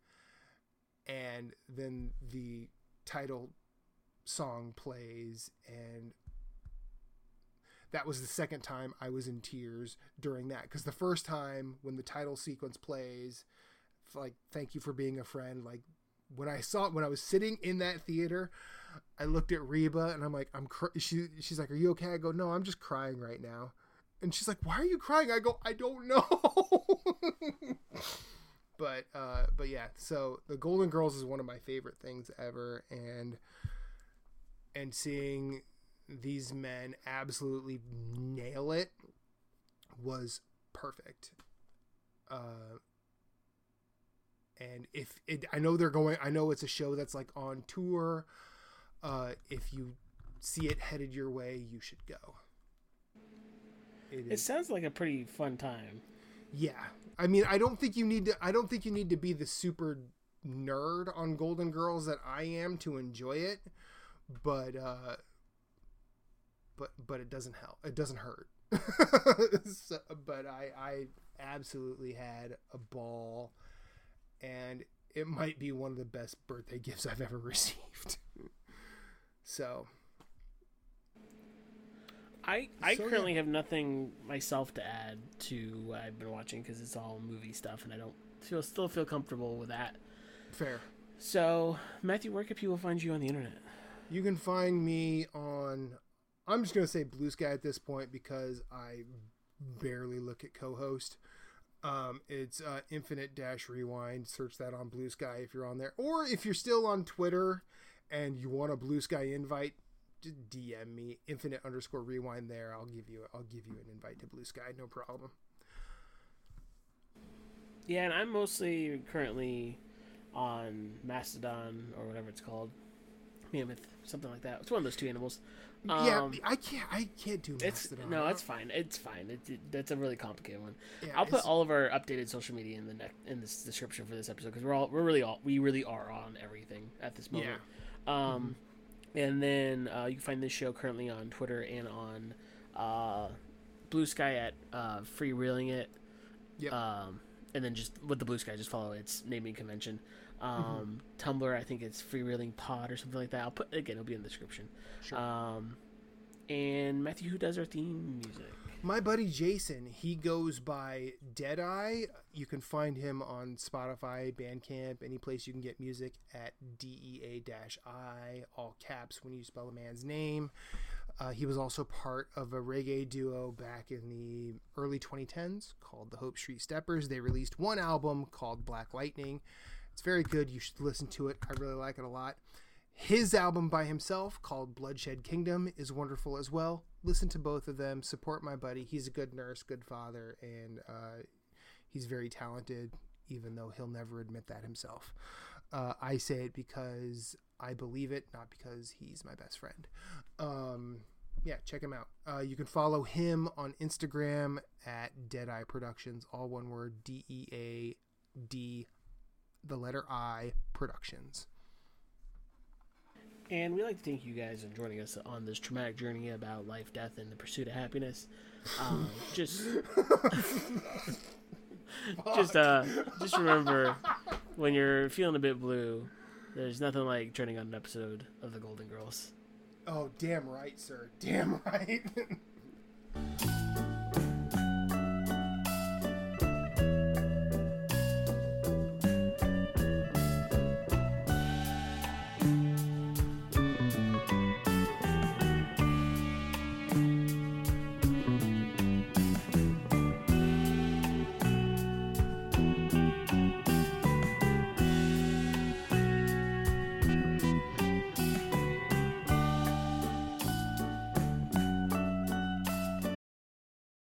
And then the title song plays and that was the second time I was in tears during that cuz the first time when the title sequence plays like thank you for being a friend like when I saw it when I was sitting in that theater I looked at Reba and I'm like, I'm cr-. she she's like, are you okay? I go, no, I'm just crying right now. And she's like, why are you crying? I go, I don't know. but uh, but yeah, so the Golden Girls is one of my favorite things ever, and and seeing these men absolutely nail it was perfect. Uh, and if it, I know they're going, I know it's a show that's like on tour uh, if you see it headed your way, you should go.
It, it sounds like a pretty fun time.
Yeah, I mean, I don't think you need to. I don't think you need to be the super nerd on Golden Girls that I am to enjoy it, but uh, but but it doesn't help. It doesn't hurt. so, but I I absolutely had a ball, and it might be one of the best birthday gifts I've ever received. So
I I so, currently yeah. have nothing myself to add to what I've been watching because it's all movie stuff, and I don't feel still feel comfortable with that.
Fair.
So Matthew, where can people find you on the internet?
You can find me on. I'm just gonna say Blue Sky at this point because I barely look at Cohost. Um, it's uh, Infinite Dash Rewind. Search that on Blue Sky if you're on there, or if you're still on Twitter and you want a blue sky invite dm me infinite underscore rewind there. I'll give you i'll give you an invite to blue sky no problem.
Yeah and i'm mostly currently on mastodon or whatever it's called. Mammoth something like that. It's one of those two animals.
Um, yeah i can't i can't do mastodon.
no it's fine. It's fine. It, it, that's a really complicated one. Yeah, i'll put all of our updated social media in the next in this description for this episode because we're all we're really all we really are on everything at this moment. yeah um, mm-hmm. And then uh, you can find this show currently on Twitter and on uh, Blue Sky at uh, Free Reeling It. Yep. Um, and then just with the Blue Sky, just follow its naming convention. Um, mm-hmm. Tumblr, I think it's Free Reeling Pod or something like that. I'll put again, it'll be in the description. Sure. Um, and Matthew, who does our theme music?
My buddy Jason, he goes by DEAD-I. You can find him on Spotify, Bandcamp, any place you can get music at DEA I, all caps when you spell a man's name. Uh, he was also part of a reggae duo back in the early 2010s called the Hope Street Steppers. They released one album called Black Lightning. It's very good. You should listen to it. I really like it a lot. His album by himself called Bloodshed Kingdom is wonderful as well. Listen to both of them. Support my buddy. He's a good nurse, good father, and uh, he's very talented, even though he'll never admit that himself. Uh, I say it because I believe it, not because he's my best friend. Um, yeah, check him out. Uh, you can follow him on Instagram at DEAD-I Productions, all one word D E A D, the letter I Productions.
And we'd like to thank you guys for joining us on this traumatic journey about life, death, and the pursuit of happiness. Um, just, just, uh, just remember when you're feeling a bit blue, there's nothing like turning on an episode of The Golden Girls.
Oh, damn right, sir. Damn right.